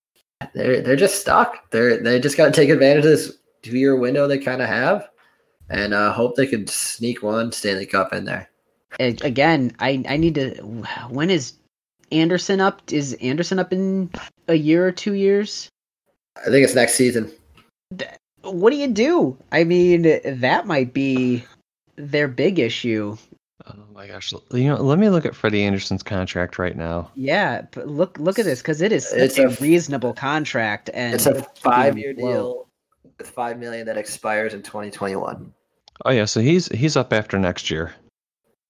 They're they're just stuck. They're they just got to take advantage of this two year window they kind of have, and uh, hope they can sneak one Stanley Cup in there. Again, I I need to. When is Andersen up? Is Andersen up in a year or two years? I think it's next season. What do you do? I mean, that might be their big issue. Oh my gosh! You know, let me look at Freddie Andersen's contract right now. Yeah, look look at this because it is it's a, a, reasonable contract, and it's a five-year deal with five million that expires in 2021. Oh yeah, so he's he's up after next year.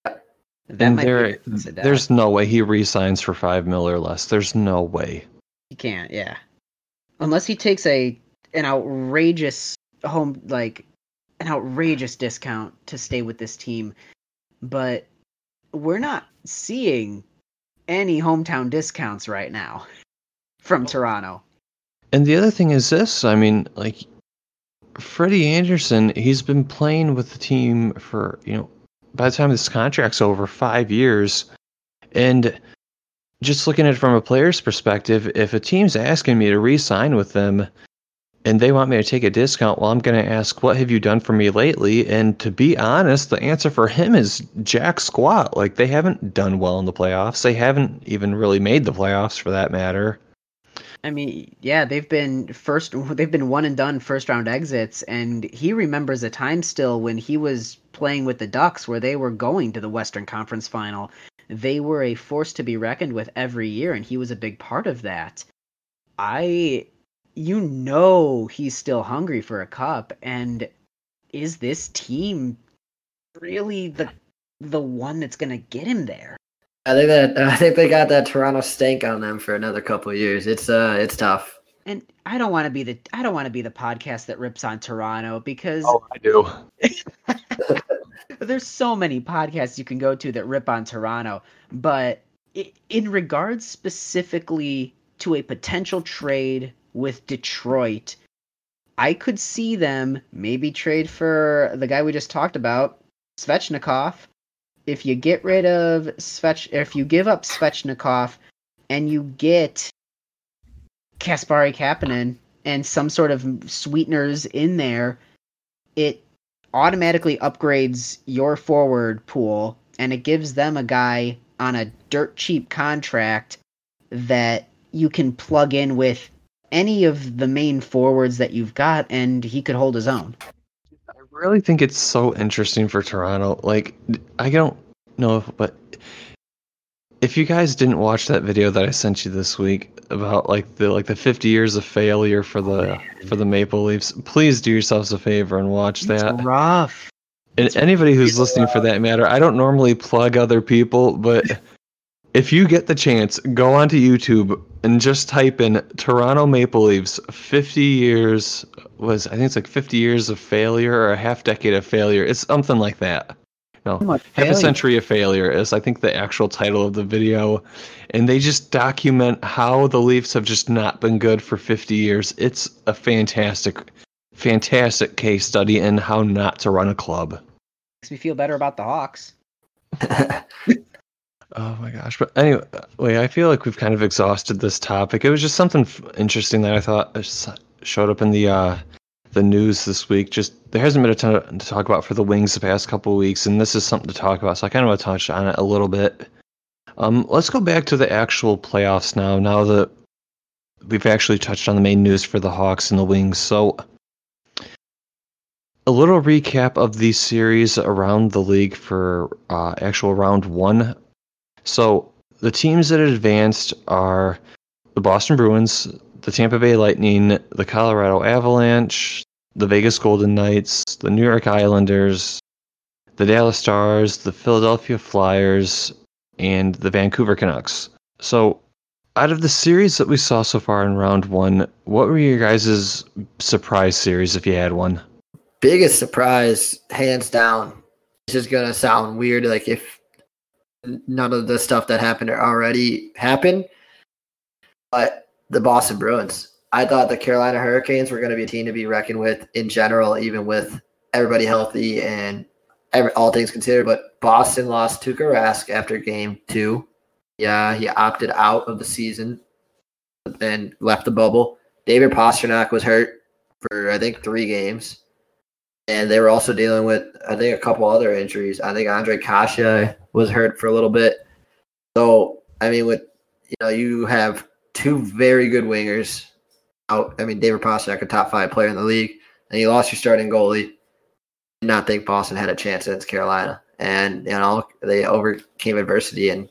That and there, there's no way he resigns for five mil or less. There's no way. He can't. Yeah, unless he takes a an outrageous home like an outrageous discount to stay with this team. But we're not seeing any hometown discounts right now from Toronto. And the other thing is this I mean, like, Freddie Andersen, he's been playing with the team for, you know, by the time this contract's over, five years. And just looking at it from a player's perspective, if a team's asking me to re sign with them, and they want me to take a discount, well, I'm going to ask, what have you done for me lately? And to be honest, the answer for him is jack squat. Like, they haven't done well in the playoffs. They haven't even really made the playoffs for that matter. I mean, yeah, they've been first, they've been one and done first round exits. And he remembers a time still when he was playing with the Ducks where they were going to the Western Conference final. They were a force to be reckoned with every year, and he was a big part of that. I you know he's still hungry for a cup and is this team really the the one that's going to get him there? I think that i think they got that toronto stank on them for another couple years. It's uh it's tough. And i don't want to be the i don't want to be the podcast that rips on toronto because oh i do. There's so many podcasts you can go to that rip on toronto but in regards specifically to a potential trade with Detroit, I could see them maybe trade for the guy we just talked about, Svechnikov. If you get rid of Svech, if you give up Svechnikov and you get Kasperi Kapanen and some sort of sweeteners in there, it automatically upgrades your forward pool and it gives them a guy on a dirt cheap contract that you can plug in with any of the main forwards that you've got, and he could hold his own. I really think it's so interesting for Toronto. Like, I don't know if, but if you guys didn't watch that video that I sent you this week about like the like the 50 years of failure for the oh, for the Maple Leafs, please do yourselves a favor and watch it's that. Rough. And it's anybody who's listening rough. for that matter, I don't normally plug other people, but if you get the chance, go onto YouTube and just type in Toronto Maple Leafs 50 years was I think it's like 50 years of failure or a half decade of failure. It's something like that. No, half a century of failure is I think the actual title of the video, and they just document how the Leafs have just not been good for 50 years. It's a fantastic, fantastic case study in how not to run a club. Makes me feel better about the Hawks. Oh my gosh! But anyway, I feel like we've kind of exhausted this topic. It was just something interesting that I thought showed up in the uh, the news this week. Just there hasn't been a ton to talk about for the Wings the past couple weeks, and this is something to talk about. So I kind of want to touch on it a little bit. Um, let's go back to the actual playoffs now. Now that we've actually touched on the main news for the Hawks and the Wings, so a little recap of the series around the league for uh, actual round one. So the teams that advanced are the Boston Bruins, the Tampa Bay Lightning, the Colorado Avalanche, the Vegas Golden Knights, the New York Islanders, the Dallas Stars, the Philadelphia Flyers, and the Vancouver Canucks. So, out of the series that we saw so far in round one, what were your guys' surprise series if you had one? Biggest surprise, hands down. This is gonna sound weird, like if none of the stuff that happened already happened. But the Boston Bruins. I thought the Carolina Hurricanes were going to be a team to be reckoned with in general, even with everybody healthy and every, all things considered. But Boston lost Tuukka Rask after game two. Yeah, he opted out of the season and left the bubble. David Pastrnak was hurt for, I think, three games. And they were also dealing with, I think, a couple other injuries. I think Ondrej Kase was hurt for a little bit. So, I mean, with, you know, you have two very good wingers out. I mean, David Pastrnak, a top five player in the league, and you lost your starting goalie. Did not think Boston had a chance against Carolina, and you know they overcame adversity and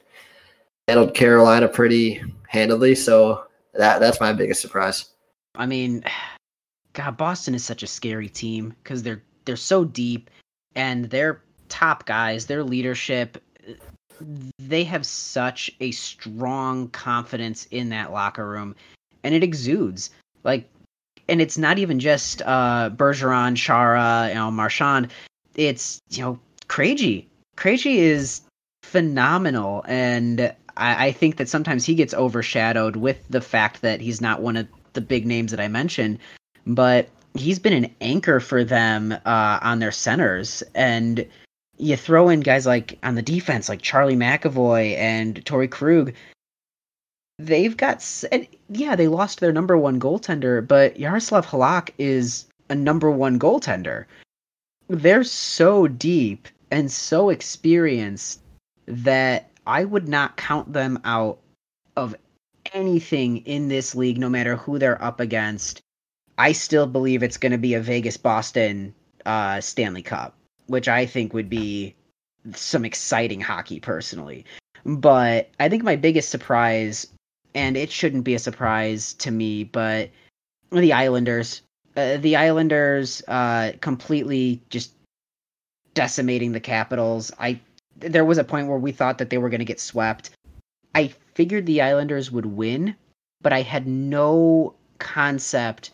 handled Carolina pretty handily. So that that's my biggest surprise. I mean, God, Boston is such a scary team because they're they're so deep, and their top guys, their leadership, they have such a strong confidence in that locker room, and it exudes. Like, and it's not even just uh, Bergeron, Chara, you know, Marchand. It's you know, Krejci. Krejci is phenomenal, and I, I think that sometimes he gets overshadowed with the fact that he's not one of the big names that I mentioned, but he's been an anchor for them uh, on their centers and you throw in guys like on the defense like Charlie McAvoy and Torey Krug they've got yeah, they lost their number one goaltender, but Yaroslav Halak is a number one goaltender. They're so deep and so experienced that I would not count them out of anything in this league, no matter who they're up against. I still believe it's going to be a Vegas Boston uh, Stanley Cup, which I think would be some exciting hockey personally. But I think my biggest surprise and it shouldn't be a surprise to me, but the Islanders, uh, the Islanders, uh, completely just decimating the Capitals. I there was a point where we thought that they were going to get swept. I figured the Islanders would win, but I had no concept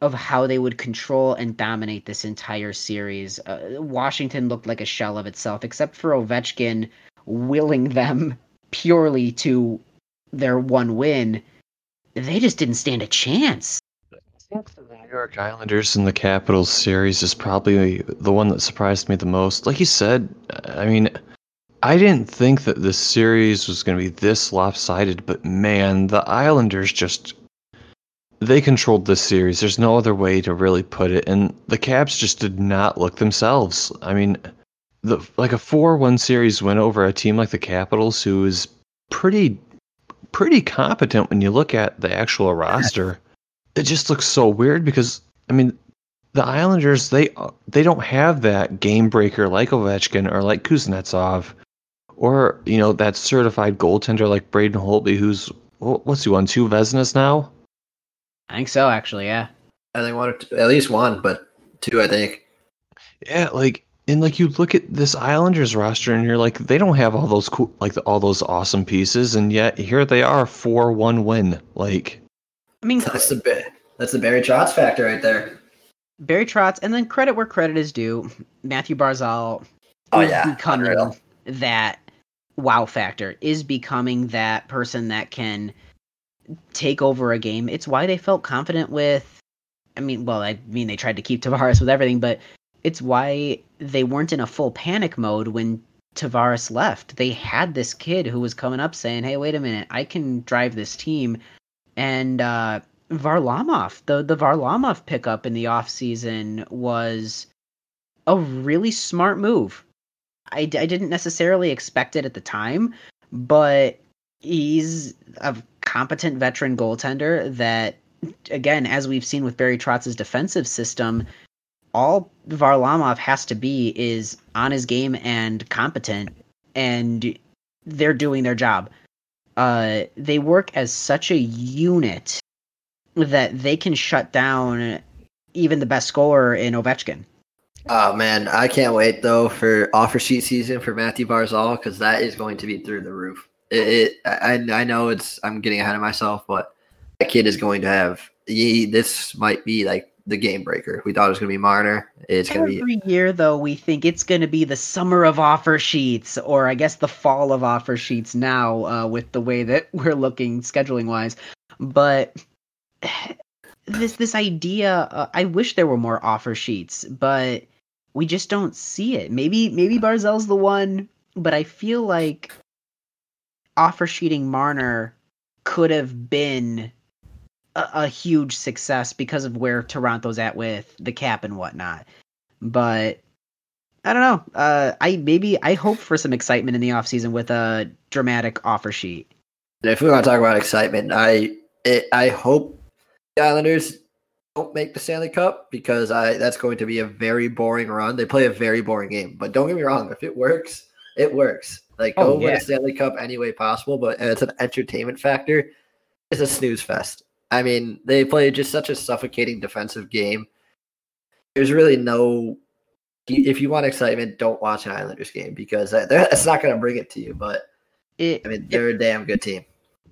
of how they would control and dominate this entire series. Uh, Washington looked like a shell of itself, except for Ovechkin willing them purely to their one win, they just didn't stand a chance. I think the New York Islanders in the Capitals series is probably the one that surprised me the most. Like you said, I mean, I didn't think that this series was going to be this lopsided, but man, the Islanders just they controlled this series. There's no other way to really put it, and the Caps just did not look themselves. I mean, the like a four-one series win over a team like the Capitals, who is pretty pretty competent when you look at the actual roster. It just looks so weird because I mean, the Islanders they they don't have that game breaker like Ovechkin or like Kuznetsov, or you know that certified goaltender like Braden Holtby, who's what's he won two Vezinas now? I think so, actually. Yeah, I think one, at least one, but two, I think. Yeah, like and like you look at this Islanders roster and you're like they don't have all those cool like all those awesome pieces and yet here they are 4-1 win like I mean that's the that's the Barry Trotz factor right there. Barry Trotz and then credit where credit is due. Mathew Barzal oh yeah becoming Unreal. that wow factor is becoming that person that can take over a game. It's why they felt confident with I mean, well, I mean they tried to keep Tavares with everything, but it's why they weren't in a full panic mode when Tavares left. They had this kid who was coming up saying, "Hey, wait a minute, I can drive this team." And uh, Varlamov, the the Varlamov pickup in the offseason was a really smart move. I, I didn't necessarily expect it at the time, but he's a competent veteran goaltender that, again, as we've seen with Barry Trotz's defensive system, all Varlamov has to be is on his game and competent, and they're doing their job. Uh, they work as such a unit that they can shut down even the best scorer in Ovechkin. Oh man, I can't wait though for offer sheet season for Mathew Barzal because that is going to be through the roof. It, I, I know it's I'm getting ahead of myself, but that kid is going to have he, this might be like the game breaker. We thought it was going to be Marner. It's going to be Every year, though, we think it's going to be the summer of offer sheets, or I guess the fall of offer sheets now, uh, with the way that we're looking scheduling wise. But this this idea, uh, I wish there were more offer sheets, but we just don't see it. Maybe maybe Barzal's the one, but I feel like offer sheeting Marner could have been a, a huge success because of where Toronto's at with the cap and whatnot. But I don't know. Uh, I maybe I hope for some excitement in the offseason with a dramatic offer sheet. if we want to talk about excitement, I it, I hope the Islanders don't make the Stanley Cup because I that's going to be a very boring run. They play a very boring game, but don't get me wrong, if it works, it works. Like Oh, go win yeah. a Stanley Cup any way possible, but it's an entertainment factor. It's a snooze fest. I mean, they play just such a suffocating defensive game. There's really no. If you want excitement, don't watch an Islanders game because that's not going to bring it to you. But It I mean, they're a damn good team.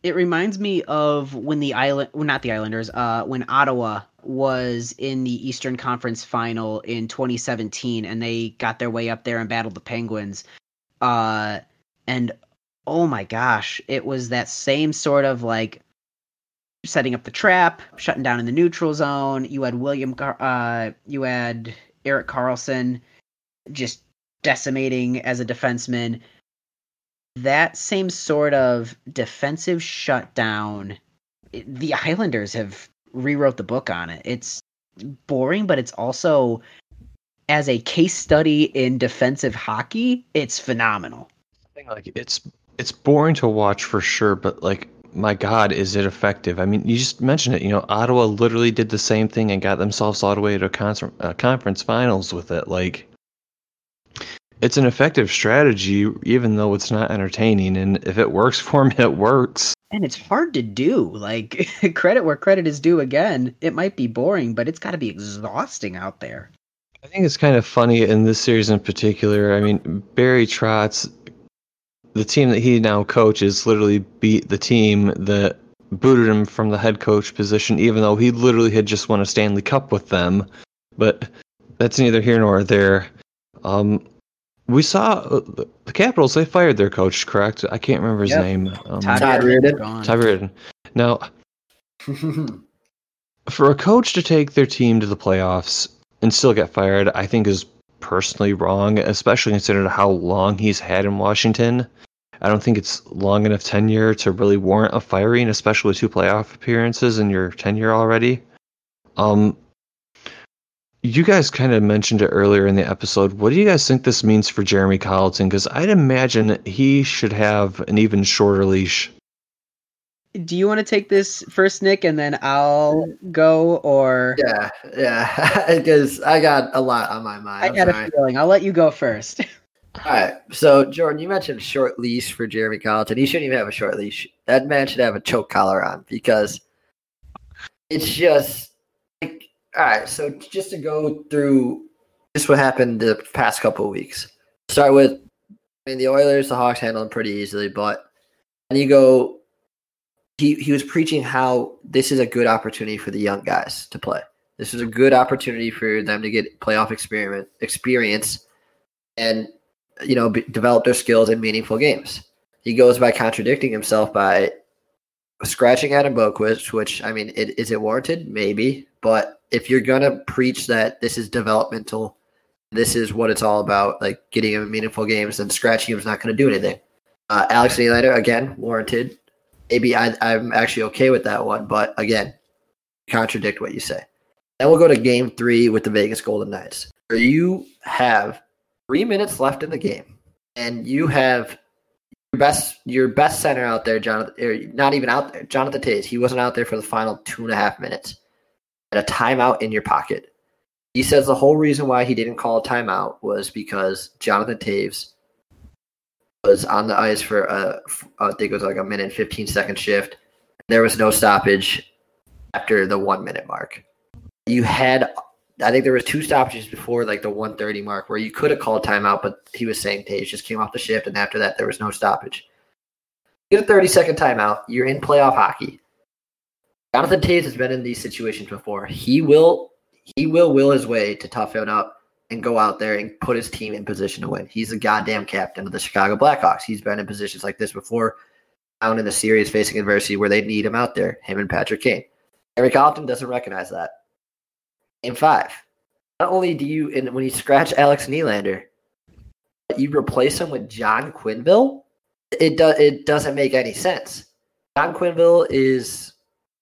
it reminds me of when the island well, not the islanders uh when ottawa was in the eastern conference final in 2017 and they got their way up there and battled the penguins uh and oh my gosh it was that same sort of like setting up the trap shutting down in the neutral zone. You had william uh you had Erik Karlsson just decimating as a defenseman. That same sort of defensive shutdown the islanders have rewrote the book on it. It's boring but it's also as a case study in defensive hockey it's phenomenal thing, like it's it's boring to watch for sure, but like my God, is it effective? I mean, you just mentioned it. You know, Ottawa literally did the same thing and got themselves all the way to a con- uh, conference finals with it. Like, it's an effective strategy, even though it's not entertaining. And if it works for me, it works. and it's hard to do like credit where credit is due again it might be boring but it's got to be exhausting out there I think it's kind of funny in this series in particular. I mean, Barry Trotz, the team that he now coaches, literally beat the team that booted him from the head coach position, even though he literally had just won a Stanley Cup with them. But that's neither here nor there. Um, we saw uh, the the Capitals. They fired their coach, correct? I can't remember his Yep. name. Um, Todd Reirden. gone. Todd Reirden. Now, for a coach to take their team to the playoffs and still get fired, I think is personally wrong, especially considering how long he's had in Washington. I don't think it's long enough tenure to really warrant a firing, especially with two playoff appearances in your tenure already. Um, you guys kind of mentioned it earlier in the episode. What do you guys think this means for Jeremy Colliton? Because I'd imagine he should have an even shorter leash. do you want to take this first nick and then i'll go or Yeah, yeah, because I got a lot on my mind. i I'm got sorry. a feeling i'll let you go first All right, so Jordan, you mentioned short leash for Jeremy Colliton. He shouldn't even have a short leash. That man should have a choke collar on because it's just like all right. So just to go through just what happened the past couple weeks. Start with, I mean, the Oilers, the Hawks handled them pretty easily, but and you go. He, he was preaching how this is a good opportunity for the young guys to play. This is a good opportunity for them to get playoff experiment experience and you know develop their skills in meaningful games. He goes by contradicting himself by scratching Adam Boqvist, which I mean, it, is it warranted? Maybe, but if you're gonna preach that this is developmental, this is what it's all about, like getting him in meaningful games, then scratching him is not to do anything. Uh, Alex Nylander again warranted. Maybe I, I'm actually okay with that one, but again, contradict what you say. Then we'll go to Game Three with the Vegas Golden Knights, you have three minutes left in the game, and you have your best your best center out there, Jonathan. Not even out there, Jonathan Toews. He wasn't out there for the final two and a half minutes, and a timeout in your pocket. He says the whole reason why he didn't call a timeout was because Jonathan Toews was on the ice for a, I think it was like a minute and 15 second shift. There was no stoppage after the one minute mark. You had, I think there was two stoppages before like the 130 mark where you could have called timeout, but he was saying Toews just came off the shift, and after that there was no stoppage. You get a 30 second timeout. You're in playoff hockey. Jonathan Toews has been in these situations before. He will he will will his way to toughen up and go out there and put his team in position to win. He's the goddamn captain of the Chicago Blackhawks. He's been in positions like this before, down in the series facing adversity where they need him out there, him and Patrick Kane. Eric Hallaton doesn't recognize that. In five, not only do you, and when you scratch Alex Nylander, you replace him with John Quenneville, it, does. it doesn't make any sense. John Quenneville is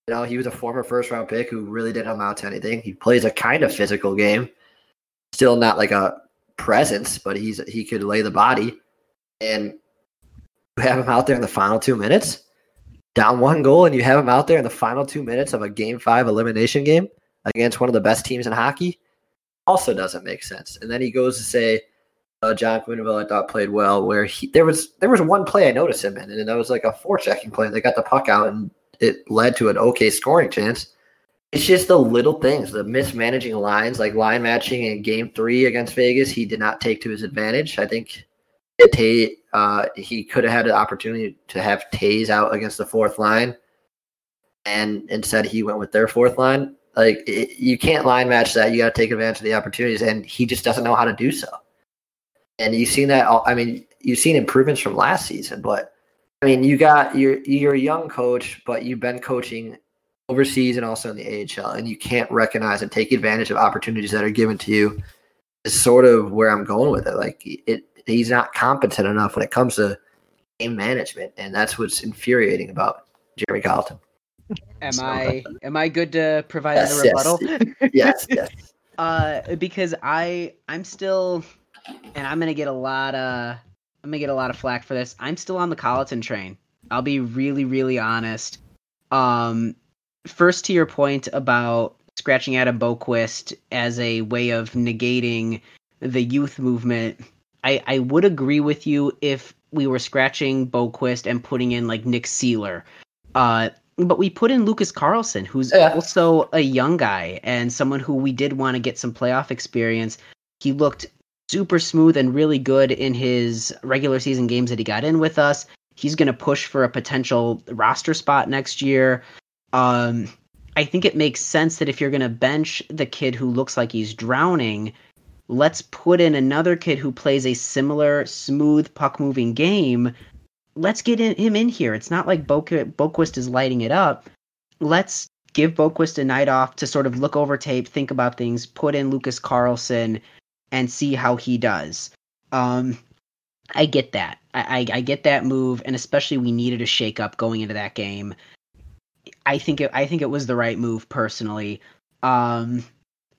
you know, he was a former first round pick who really didn't amount to anything. He plays a kind of physical game. Still not like a presence, but he's he could lay the body. And you have him out there in the final two minutes, down one goal, and you have him out there in the final two minutes of a game five elimination game against one of the best teams in hockey. Also doesn't make sense. And then he goes to say, uh, John Quenneville, I thought played well. Where he there was there was one play I noticed him in, and that was like a forechecking play. They got the puck out and it led to an okay scoring chance. It's just the little things, the mismanaging lines, like line matching in game three against Vegas, he did not take to his advantage. I think Tay, uh, he could have had an opportunity to have Toews out against the fourth line, and instead he went with their fourth line. Like it, you can't line match that. You got to take advantage of the opportunities, and he just doesn't know how to do so. And you've seen that. I mean, you've seen improvements from last season, but I mean, you got you're you're a young coach, but you've been coaching overseas and also in the AHL, and you can't recognize and take advantage of opportunities that are given to you. Is sort of where I'm going with it. Like it, he's not competent enough when it comes to game management, and that's what's infuriating about Jeremy Colliton. Am so, I am I good to provide yes, the rebuttal? Yes, yes. yes. uh, because I I'm still, and I'm gonna get a lot of I'm gonna get a lot of flack for this. I'm still on the Colliton train. I'll be really, really honest. Um, first to your point about scratching Adam Boqvist as a way of negating the youth movement, I, I would agree with you if we were scratching Boqvist and putting in like Nick Seeler. Uh, but we put in Lucas Carlsson, who's yeah. also a young guy and someone who we did want to get some playoff experience. He looked super smooth and really good in his regular season games that he got in with us. He's going to push for a potential roster spot next year. Um, I think it makes sense that if you're going to bench the kid who looks like he's drowning, let's put in another kid who plays a similar smooth puck moving game. Let's get in, him in here. It's not like Bo- Boqvist is lighting it up. Let's give Boqvist a night off to sort of look over tape, think about things, put in Lucas Carlsson, and see how he does. Um, I get that. I, I, I get that move, and especially we needed a shakeup going into that game. I think it, I think it was the right move personally. Um,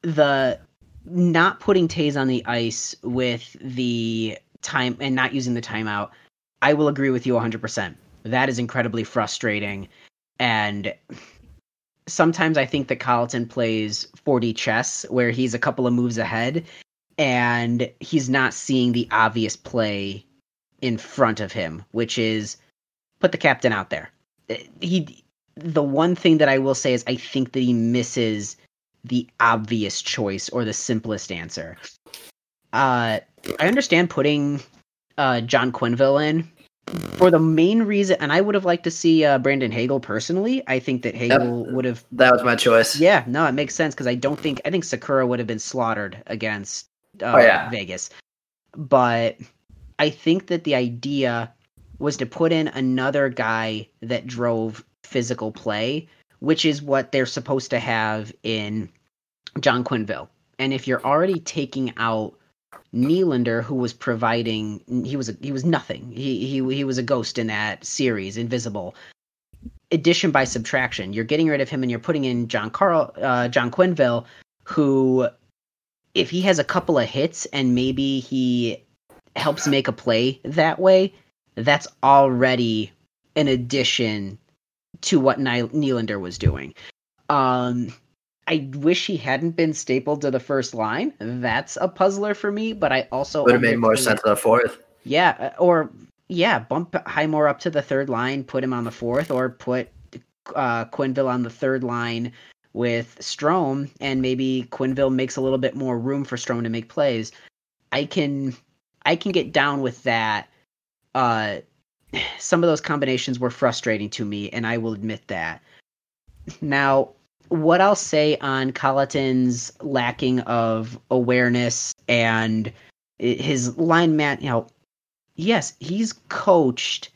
the not putting Toews on the ice with the time and not using the timeout, I will agree with you 100%. That is incredibly frustrating. And sometimes I think that Colliton plays 4D chess where he's a couple of moves ahead and he's not seeing the obvious play in front of him, which is put the captain out there. He the one thing that I will say is I think that he misses the obvious choice or the simplest answer. Uh, I understand putting uh, John Quenneville in for the main reason, and I would have liked to see uh, Brandon Hagel personally. I think that Hagel yep. would have. That was my choice. Yeah, no, it makes sense because I don't think I think Sikura would have been slaughtered against uh, oh, yeah. Vegas. But I think that the idea was to put in another guy that drove physical play, which is what they're supposed to have in John Quenneville. And if you're already taking out Nylander, who was providing, he was a, he was nothing. He he he was a ghost in that series, invisible. Addition by subtraction. You're getting rid of him, and you're putting in John Carl, uh, John Quenneville, who if he has a couple of hits and maybe he helps make a play that way, that's already an addition to what Nylander was doing. Um, I wish he hadn't been stapled to the first line. That's a puzzler for me, but I also would have made more sense on the fourth. Yeah, uh, or yeah, bump Highmore up to the third line, put him on the fourth, or put uh, Quenneville on the third line with Strome, and maybe Quenneville makes a little bit more room for Strome to make plays. I can I can get down with that. Uh, some of those combinations were frustrating to me, and I will admit that. Now, what I'll say on Colliton's lacking of awareness and his line man, you know, yes, he's coached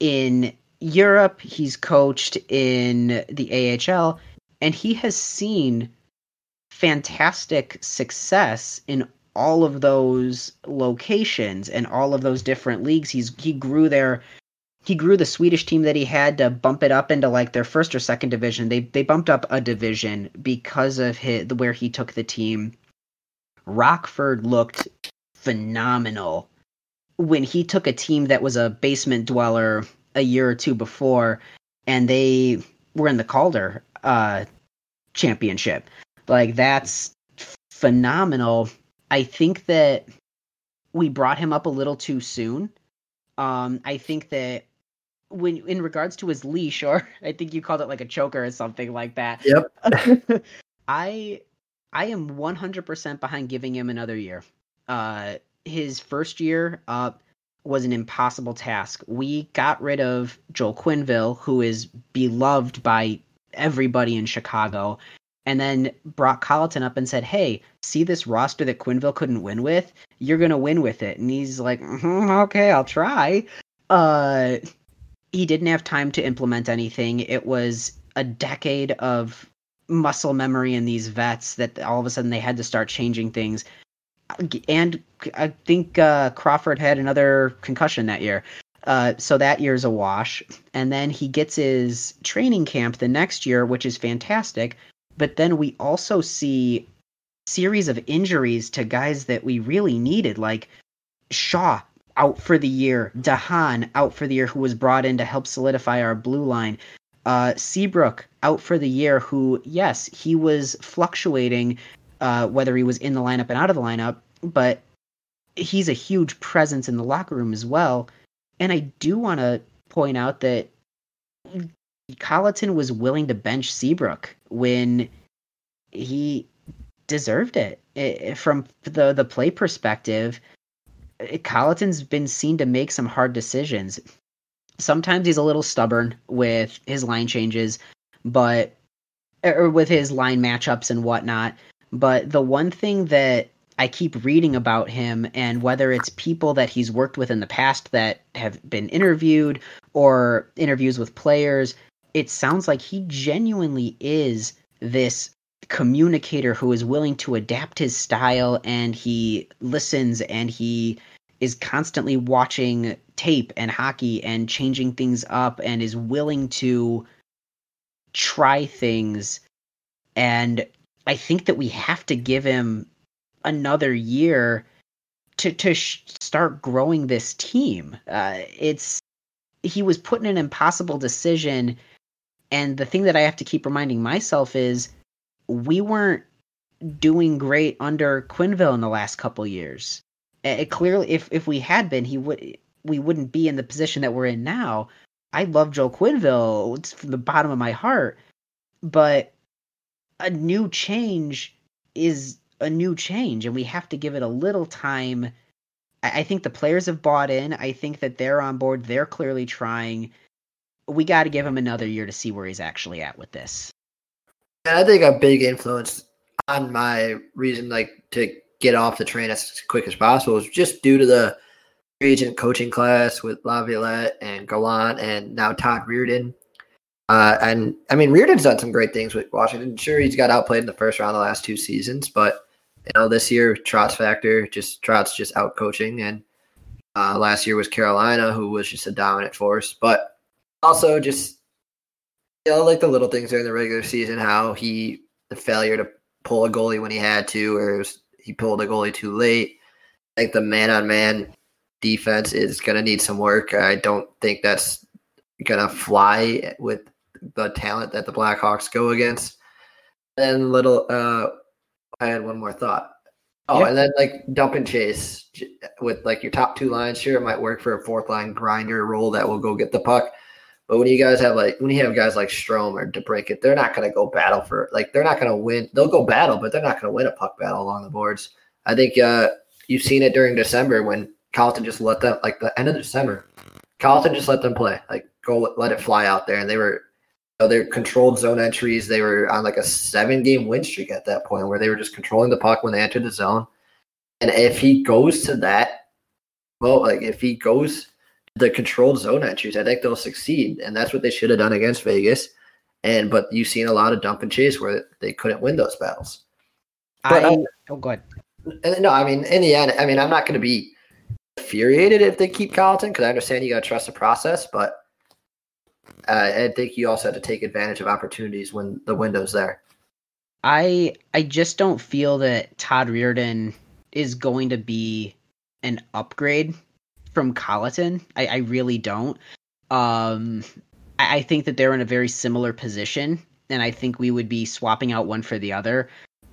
in Europe, he's coached in the AHL, and he has seen fantastic success in all of those locations and all of those different leagues. He's he grew there. He grew the Swedish team that he had to bump it up into like their first or second division. They they bumped up a division because of his, where he took the team. Rockford looked phenomenal when he took a team that was a basement dweller a year or two before, and they were in the Calder uh, championship. Like that's phenomenal. I think that we brought him up a little too soon. Um, I think that when in regards to his leash, or I think you called it like a choker or something like that. Yep. I I am 100% behind giving him another year. Uh, his first year up was an impossible task. We got rid of Joel Quenneville, who is beloved by everybody in Chicago, and then brought Colliton up and said, "Hey, see this roster that Quenneville couldn't win with? You're gonna win with it." And he's like, mm-hmm, "Okay, I'll try." Uh, he didn't have time to implement anything. It was a decade of muscle memory in these vets that all of a sudden they had to start changing things and I think uh, Crawford had another concussion that year. Uh, so that year's a wash. And then he gets his training camp the next year, which is fantastic. But then we also see series of injuries to guys that we really needed, like Shaw out for the year, de Haan out for the year, who was brought in to help solidify our blue line. Uh, Seabrook out for the year, who, yes, he was fluctuating uh, whether he was in the lineup and out of the lineup, but he's a huge presence in the locker room as well. And I do want to point out that Colliton was willing to bench Seabrook when he deserved it. it from the the play perspective, Colliton's been seen to make some hard decisions. Sometimes he's a little stubborn with his line changes, but or with his line matchups and whatnot. But the one thing that I keep reading about him, and whether it's people that he's worked with in the past that have been interviewed or interviews with players, it sounds like he genuinely is this communicator who is willing to adapt his style and he listens and he is constantly watching tape and hockey and changing things up and is willing to try things and I think that we have to give him another year to to sh- start growing this team. Uh, it's he was put in an impossible decision, and the thing that I have to keep reminding myself is we weren't doing great under Quenneville in the last couple years. It clearly, if if we had been, he would we wouldn't be in the position that we're in now. I love Joe Quenneville from the bottom of my heart, but a new change is a new change and we have to give it a little time. I think the players have bought in. I think that they're on board. They're clearly trying. We got to give him another year to see where he's actually at with this. I think a big influence on my reason, like to get off the train as quick as possible, is just due to the agent coaching class with Laviolette and Gallant and now Todd Reirden. Uh, and I mean, Reirden's done some great things with Washington. Sure, he's got outplayed in the first round the last two seasons, but you know, this year Trotz factor, just Trotz just out coaching, and uh, last year was Carolina, who was just a dominant force. But also just you know, like the little things during the regular season, how he the failure to pull a goalie when he had to, or was, he pulled a goalie too late. I think the man on man defense is going to need some work. I don't think that's going to fly with the talent that the Blackhawks go against. And little, uh, I had one more thought. Oh, Yeah. and then like dump and chase with like your top two lines. Sure, it might work for a fourth line grinder role that will go get the puck. But when you guys have like when you have guys like Strome or DeBrincat, they're not going to go battle for like they're not going to win. They'll go battle, but they're not going to win a puck battle along the boards. I think uh, you've seen it during December when Colliton just let them like the end of December. Colliton just let them play, like go let- it fly out there, and they were you know, they're controlled zone entries. They were on like a seven game win streak at that point where they were just controlling the puck when they entered the zone. And if he goes to that, well, like if he goes the controlled zone entries, I think they'll succeed. And that's what they should have done against Vegas. And but you've seen a lot of dump and chase where they couldn't win those battles. But, I uh, oh good. And no, I mean, in the end, I mean, I'm not going to be infuriated if they keep Colliton because I understand you got to trust the process, but uh, I think you also have to take advantage of opportunities when the window's there. I I just don't feel that Todd Reirden is going to be an upgrade from Colliton. I, I really don't. Um, I, I think that they're in a very similar position, and I think we would be swapping out one for the other.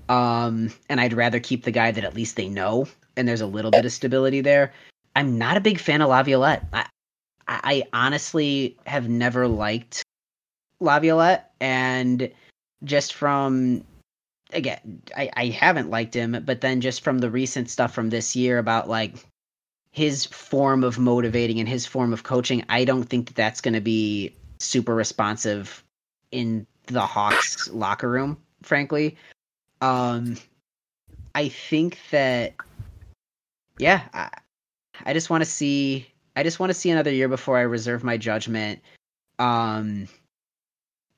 Um, and I'd rather keep the guy that at least they know, and there's a little bit of stability there. I'm not a big fan of Laviolette. I, I honestly have never liked Laviolette, and just from again, I, I haven't liked him, but then just from the recent stuff from this year about like his form of motivating and his form of coaching, I don't think that that's going to be super responsive in the Hawks locker room, frankly. Um, I think that, yeah, I, I just want to see, I just want to see another year before I reserve my judgment. Um,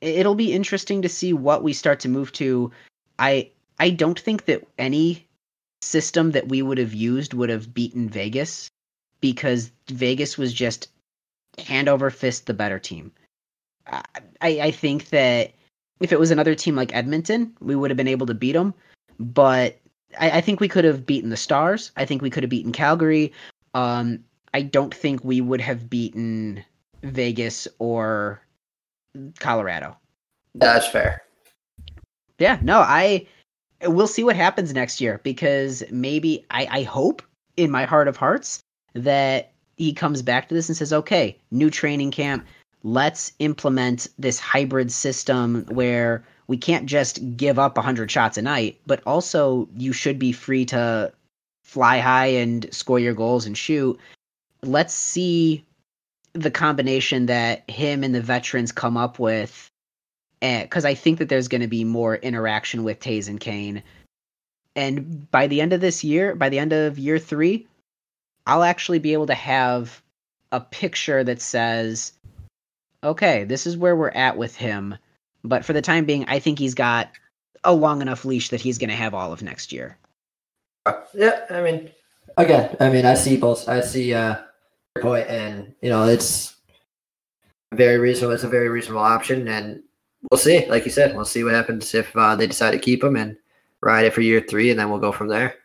it- it'll be interesting to see what we start to move to I I don't think that any system that we would have used would have beaten Vegas because Vegas was just hand over fist the better team. I I think that if it was another team like Edmonton, we would have been able to beat them. But I, I think we could have beaten the Stars. I think we could have beaten Calgary. Um, I don't think we would have beaten Vegas or Colorado. That's fair. Yeah, no, I we'll see what happens next year because maybe I, I hope in my heart of hearts that he comes back to this and says, okay, new training camp, let's implement this hybrid system where we can't just give up 100 shots a night, but also you should be free to fly high and score your goals and shoot. Let's see the combination that him and the veterans come up with because I think that there's going to be more interaction with Toews and Kane. And by the end of this year, by the end of year three, I'll actually be able to have a picture that says, okay, this is where we're at with him. But for the time being, I think he's got a long enough leash that he's going to have all of next year. Yeah, I mean, again, I mean, I see both. I see uh, your point, and you know, it's very reasonable. It's a very reasonable option, and we'll see. Like you said, we'll see what happens if uh, they decide to keep him and ride it for year three, and then we'll go from there.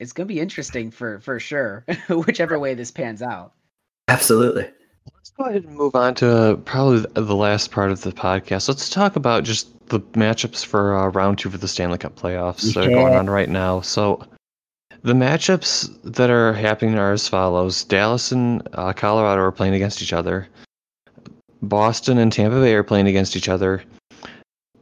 It's going to be interesting for for sure, whichever way this pans out. Absolutely. Let's go ahead and move on to probably the last part of the podcast. Let's talk about just the matchups for uh, round two for the Stanley Cup playoffs that are going on right now. So, the matchups that are happening are as follows: Dallas and uh, Colorado are playing against each other. Boston and Tampa Bay are playing against each other.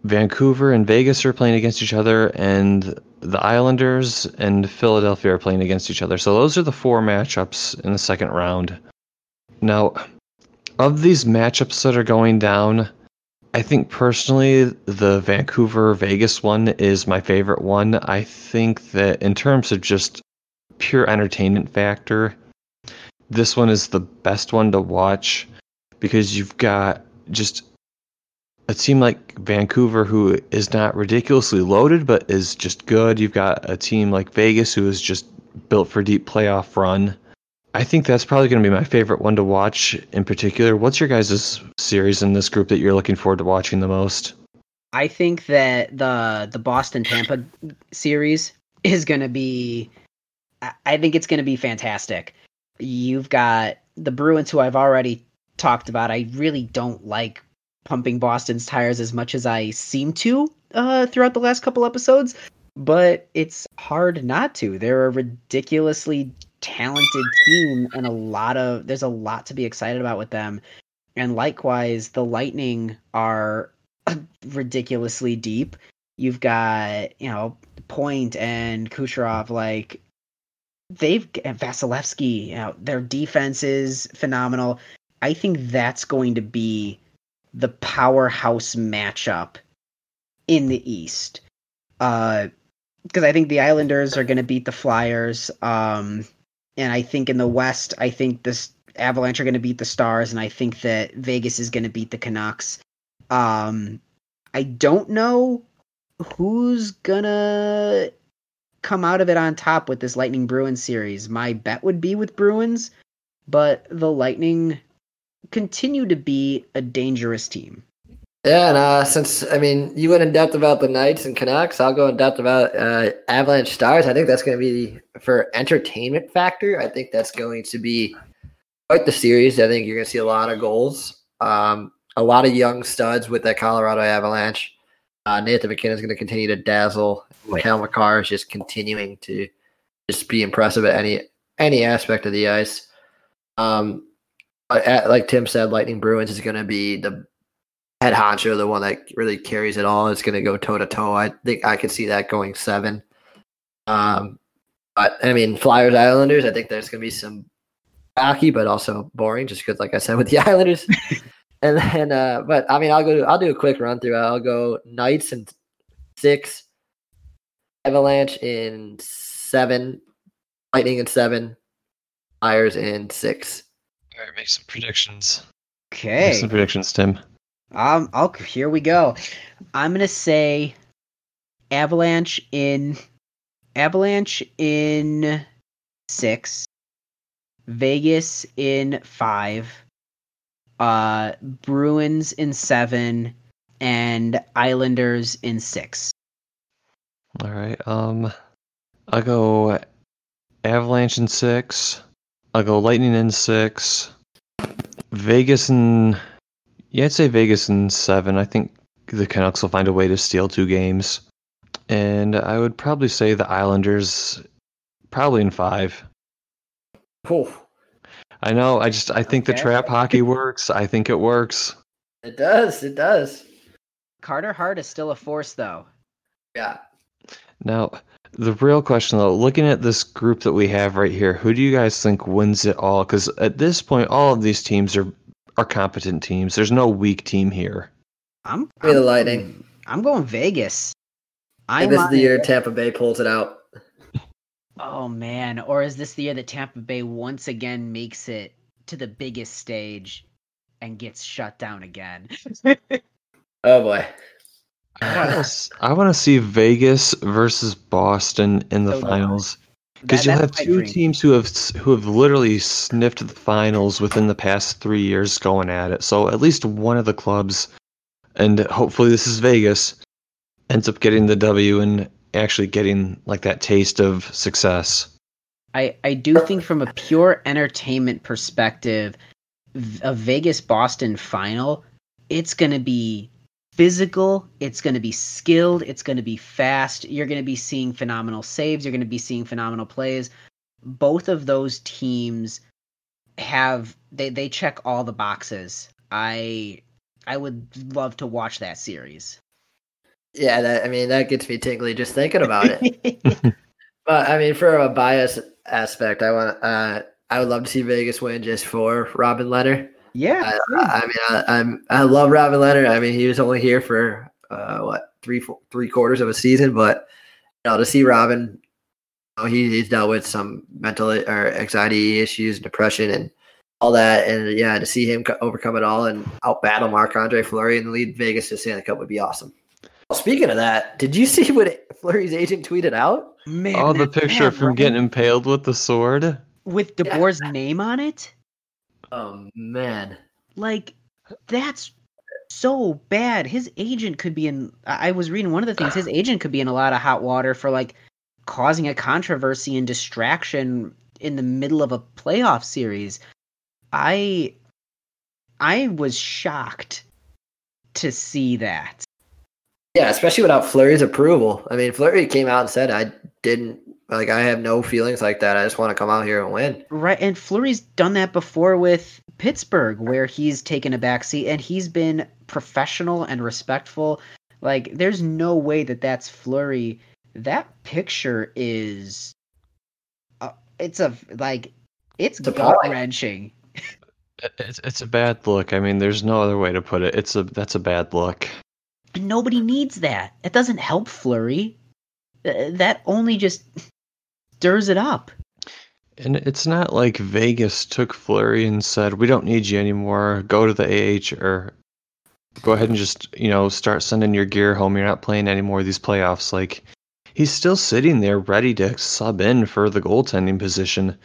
Vancouver and Vegas are playing against each other, and the Islanders and Philadelphia are playing against each other. So those are the four matchups in the second round. Now, of these matchups that are going down, I think personally the Vancouver Vegas one is my favorite one. I think that in terms of just pure entertainment factor, this one is the best one to watch because you've got just a team like Vancouver who is not ridiculously loaded but is just good. You've got a team like Vegas who is just built for deep playoff run. I think that's probably going to be my favorite one to watch in particular. What's your guys' series in this group that you're looking forward to watching the most? I think that the the Boston Tampa series is going to be. I- think it's going to be fantastic. You've got the Bruins, who I've already talked about. I really don't like pumping Boston's tires as much as I seem to. uh, throughout the last couple episodes, but it's hard not to. They're a ridiculously talented team, and a lot of there's a lot to be excited about with them. And likewise, the Lightning are ridiculously deep. You've got you know Point and Kucherov, like they've Vasilevsky. You know their defense is phenomenal. I think that's going to be the powerhouse matchup in the East. Uh, because I think the Islanders are going to beat the Flyers. Um, and I think in the West, I think this Avalanche are going to beat the Stars, and I think that Vegas is going to beat the Canucks. Um, I don't know who's gonna come out of it on top with this Lightning Bruins series. My bet would be with Bruins, but the Lightning continue to be a dangerous team. Yeah, and uh, since I mean you went in depth about the Knights and Canucks, I'll go in depth about uh, Avalanche Stars. I think that's going to be for entertainment factor. I think that's going to be quite the series. I think you're going to see a lot of goals, um, a lot of young studs with that Colorado Avalanche. Uh, Nathan MacKinnon is going to continue to dazzle. Cale Makar is just continuing to just be impressive at any any aspect of the ice. Um, at, like Tim said, Lightning Bruins is going to be the head honcho, the one that really carries it all. It's going to go toe to toe. I think I could see that going seven. Um, but I mean, Flyers Islanders. I think there's going to be some hockey, but also boring, just because, like I said, with the Islanders. and then, uh, but I mean, I'll go. I'll do a quick run through. I'll go Knights in six, Avalanche in seven, Lightning in seven, Flyers in six. All right, make some predictions. Okay. Make some predictions, Tim. Um, I'll here we go. I'm gonna say Avalanche in Avalanche in six, Vegas in five, uh, Bruins in seven, and Islanders in six. All right. Um, I'll go Avalanche in six. I'll go Lightning in six. Vegas in yeah, I'd say Vegas in seven. I think the Canucks will find a way to steal two games, and I would probably say the Islanders probably in five. Oh, I know. I just I think the trap hockey works. I think it works. it does. It does. Carter Hart is still a force, though. Yeah. Now, the real question though, looking at this group that we have right here, who do you guys think wins it all? Because at this point, all of these teams are are competent teams. There's no weak team here. I'm Give me the I'm- I'm going Vegas. I I'm this is the year Tampa Bay pulls it out. Oh man, or is this the year that Tampa Bay once again makes it to the biggest stage and gets shut down again? Oh boy. I want to see Vegas versus Boston in the oh, So finals because you'll have two dream. teams who have who have literally sniffed the finals within the past three years going at it. So at least one of the clubs, and hopefully this is Vegas, ends up getting the W and actually getting like that taste of success. I, I do think from a pure entertainment perspective, a Vegas Boston final, it's going to be physical, it's going to be skilled, it's going to be fast. You're going to be seeing phenomenal saves, you're going to be seeing phenomenal plays. Both of those teams have they they check all the boxes. I I would love to watch that series. Yeah, that I mean that gets me tingly just thinking about it. but I mean, for a bias aspect, I want uh, I would love to see Vegas win just for Robin Lehner. Yeah. I, I mean, I, I'm I love Robin Lehner. I mean, he was only here for uh, what three four, three quarters of a season, but you know, to see Robin, you know, he, he's dealt with some mental or anxiety issues, and depression, and all that, and yeah, to see him co- overcome it all and out battle Marc Andre Fleury and lead Vegas to Stanley Cup would be awesome. Well, speaking of that, did you see what Fleury's agent tweeted out? Man, oh, the picture bad, from right? getting impaled with the sword. with DeBoer's name on it. Oh man, Like that's so bad. His agent could be in. I I was reading one of the things. His agent could be in a lot of hot water for like causing a controversy and distraction in the middle of a playoff series. I I was shocked to see that. Yeah, especially without Fleury's approval. I mean, Fleury came out and said, "I didn't like. I have no feelings like that. I just want to come out here and win." Right, and Fleury's done that before with Pittsburgh, where he's taken a backseat and he's been professional and respectful. Like, there's no way that that's Fleury. That picture is, uh, it's a like, it's It's a gut wrenching. It's it's a bad look. I mean, there's no other way to put it. It's a that's a bad look. And nobody needs that. It doesn't help Fleury. That only just stirs it up. And it's not like Vegas took Fleury and said, "We don't need you anymore. Go to the AH or go ahead and just you know start sending your gear home. You're not playing anymore of these playoffs." Like he's still sitting there ready to sub in for the goaltending position.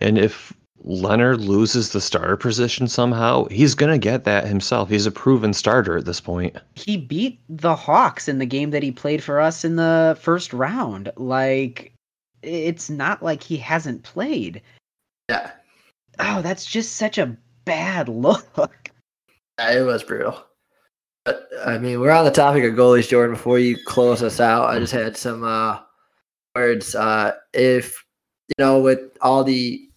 And if Lehner loses the starter position somehow, he's gonna get that himself. He's a proven starter at this point. He beat the Hawks in the game that he played for us in the first round. Like, it's not like he hasn't played. Yeah, Oh, that's just such a bad look. it was brutal. But I mean, we're on the topic of goalies, Jordan. Before you close us out, I just had some uh, words. Uh, if you know, with all the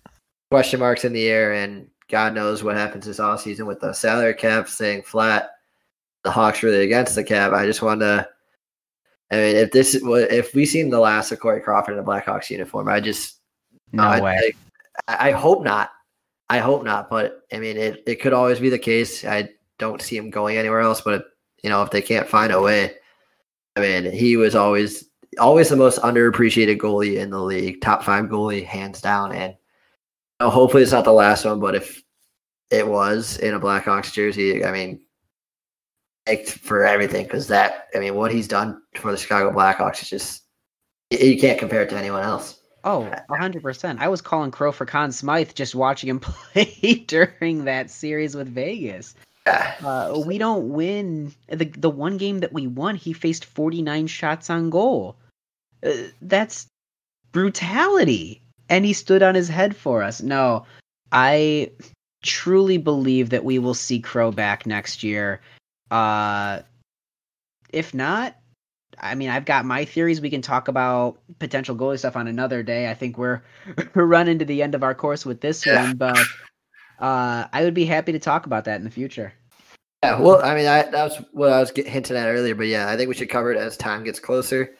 question marks in the air, and God knows what happens this offseason with the salary cap staying flat, the Hawks really against the cap. I just wanted to. I mean, if this if we seen the last of Corey Crawford in a Blackhawks uniform, I just No I, way. I, I hope not. I hope not. But I mean, it, it could always be the case. I don't see him going anywhere else. But you know, if they can't find a way, I mean, he was always always the most underappreciated goalie in the league, top five goalie, hands down. And you know, hopefully, it's not the last one. But if it was in a Blackhawks jersey, I mean, for everything because that. I mean, what he's done for the Chicago Blackhawks is just you- can't compare it to anyone else. Oh, hundred percent. I was calling Crow for Conn Smythe just watching him play during that series with Vegas. Yeah. Uh, we don't win the the one game that we won. He faced forty nine shots on goal. Uh, that's brutality, and he stood on his head for us. No, I truly believe that we will see Crow back next year. Uh, if not, I mean, I've got my theories. We can talk about potential goalie stuff on another day. I think we're we're running to the end of our course with this Yeah. one, but uh, I would be happy to talk about that in the future. Yeah, well, I mean, I, that was what I was get, hinting at earlier, but yeah, I think we should cover it as time gets closer.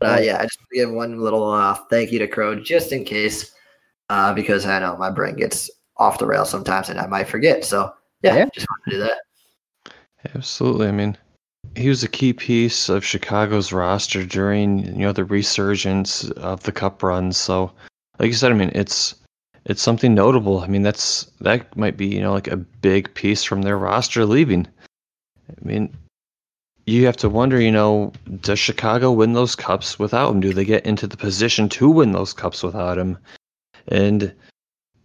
But uh, yeah, I just give one little uh, thank you to Crow just in case, uh, because I know my brain gets off the rail sometimes and I might forget. So yeah, Yeah. just want to do that. Absolutely. I mean, he was a key piece of Chicago's roster during you know the resurgence of the Cup runs. So, like you said, I mean, it's it's something notable. I mean, that's that might be you know like a big piece from their roster leaving. I mean, you have to wonder, you know, does Chicago win those cups without him? Do they get into the position to win those cups without him? And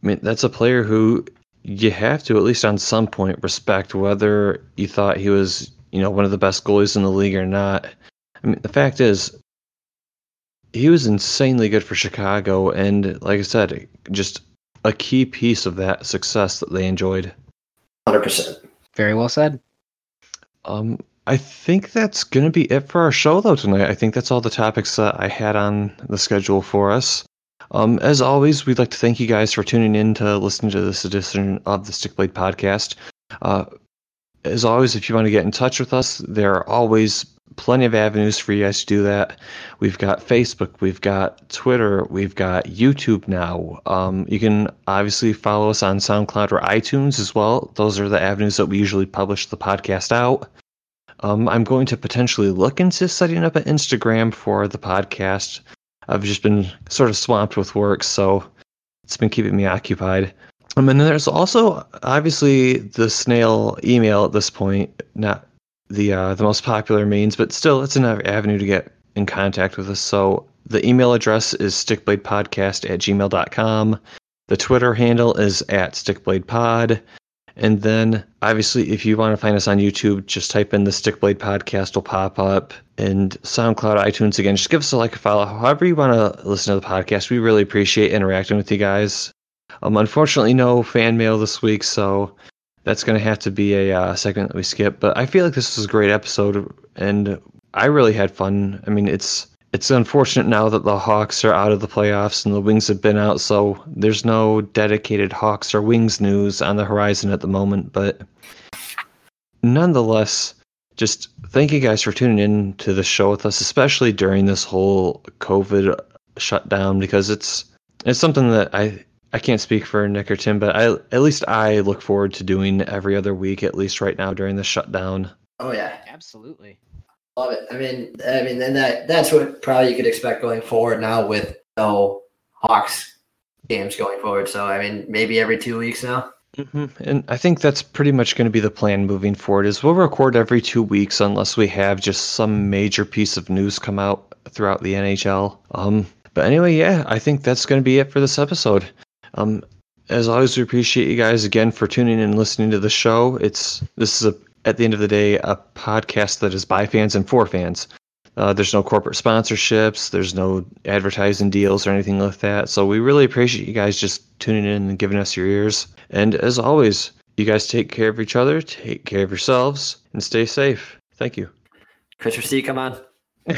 I mean, that's a player who you have to at least on some point respect whether you thought he was you know one of the best goalies in the league or not i mean the fact is he was insanely good for chicago and like i said just a key piece of that success that they enjoyed 100%. Very well said. um i think that's going to be it for our show though tonight i think that's all the topics that i had on the schedule for us um, as always, we'd like to thank you guys for tuning in to listen to this edition of the Stickblade podcast. Uh, as always, if you want to get in touch with us, there are always plenty of avenues for you guys to do that. We've got Facebook, we've got Twitter, we've got YouTube now. Um, you can obviously follow us on SoundCloud or iTunes as well. Those are the avenues that we usually publish the podcast out. Um, I'm going to potentially look into setting up an Instagram for the podcast. I've just been sort of swamped with work, so it's been keeping me occupied. Um, and then there's also obviously the snail email at this point, not the uh, the most popular means, but still it's another avenue to get in contact with us. So the email address is stickbladepodcast at gmail.com. The Twitter handle is at stickbladepod. And then, obviously, if you want to find us on YouTube, just type in the Stickblade Podcast, will pop up. And SoundCloud, iTunes, again, just give us a like, a follow, however you want to listen to the podcast. We really appreciate interacting with you guys. Um, unfortunately, no fan mail this week, so that's going to have to be a uh, segment that we skip. But I feel like this was a great episode, and I really had fun. I mean, it's it's unfortunate now that the Hawks are out of the playoffs and the Wings have been out, so there's no dedicated Hawks or Wings news on the horizon at the moment. But nonetheless, just thank you guys for tuning in to the show with us, especially during this whole COVID shutdown, because it's it's something that I I can't speak for Nick or Tim, but I at least I look forward to doing every other week, at least right now during the shutdown. Oh yeah, Absolutely. Love it. I mean, I mean, and that that's what probably you could expect going forward now with no Hawks games going forward. So I mean, maybe every two weeks now. hmm And I think that's pretty much going to be the plan moving forward. Is we'll record every two weeks unless we have just some major piece of news come out throughout the NHL. Um, but anyway, yeah, I think that's going to be it for this episode. Um, as always, we appreciate you guys again for tuning in and listening to the show. It's this is a at the end of the day a podcast that is by fans and for fans. Uh, there's no corporate sponsorships. There's no advertising deals or anything like that. So we really appreciate you guys just tuning in and giving us your ears. And as always, you guys take care of each other, take care of yourselves, and stay safe. Thank you. Chris C, come on.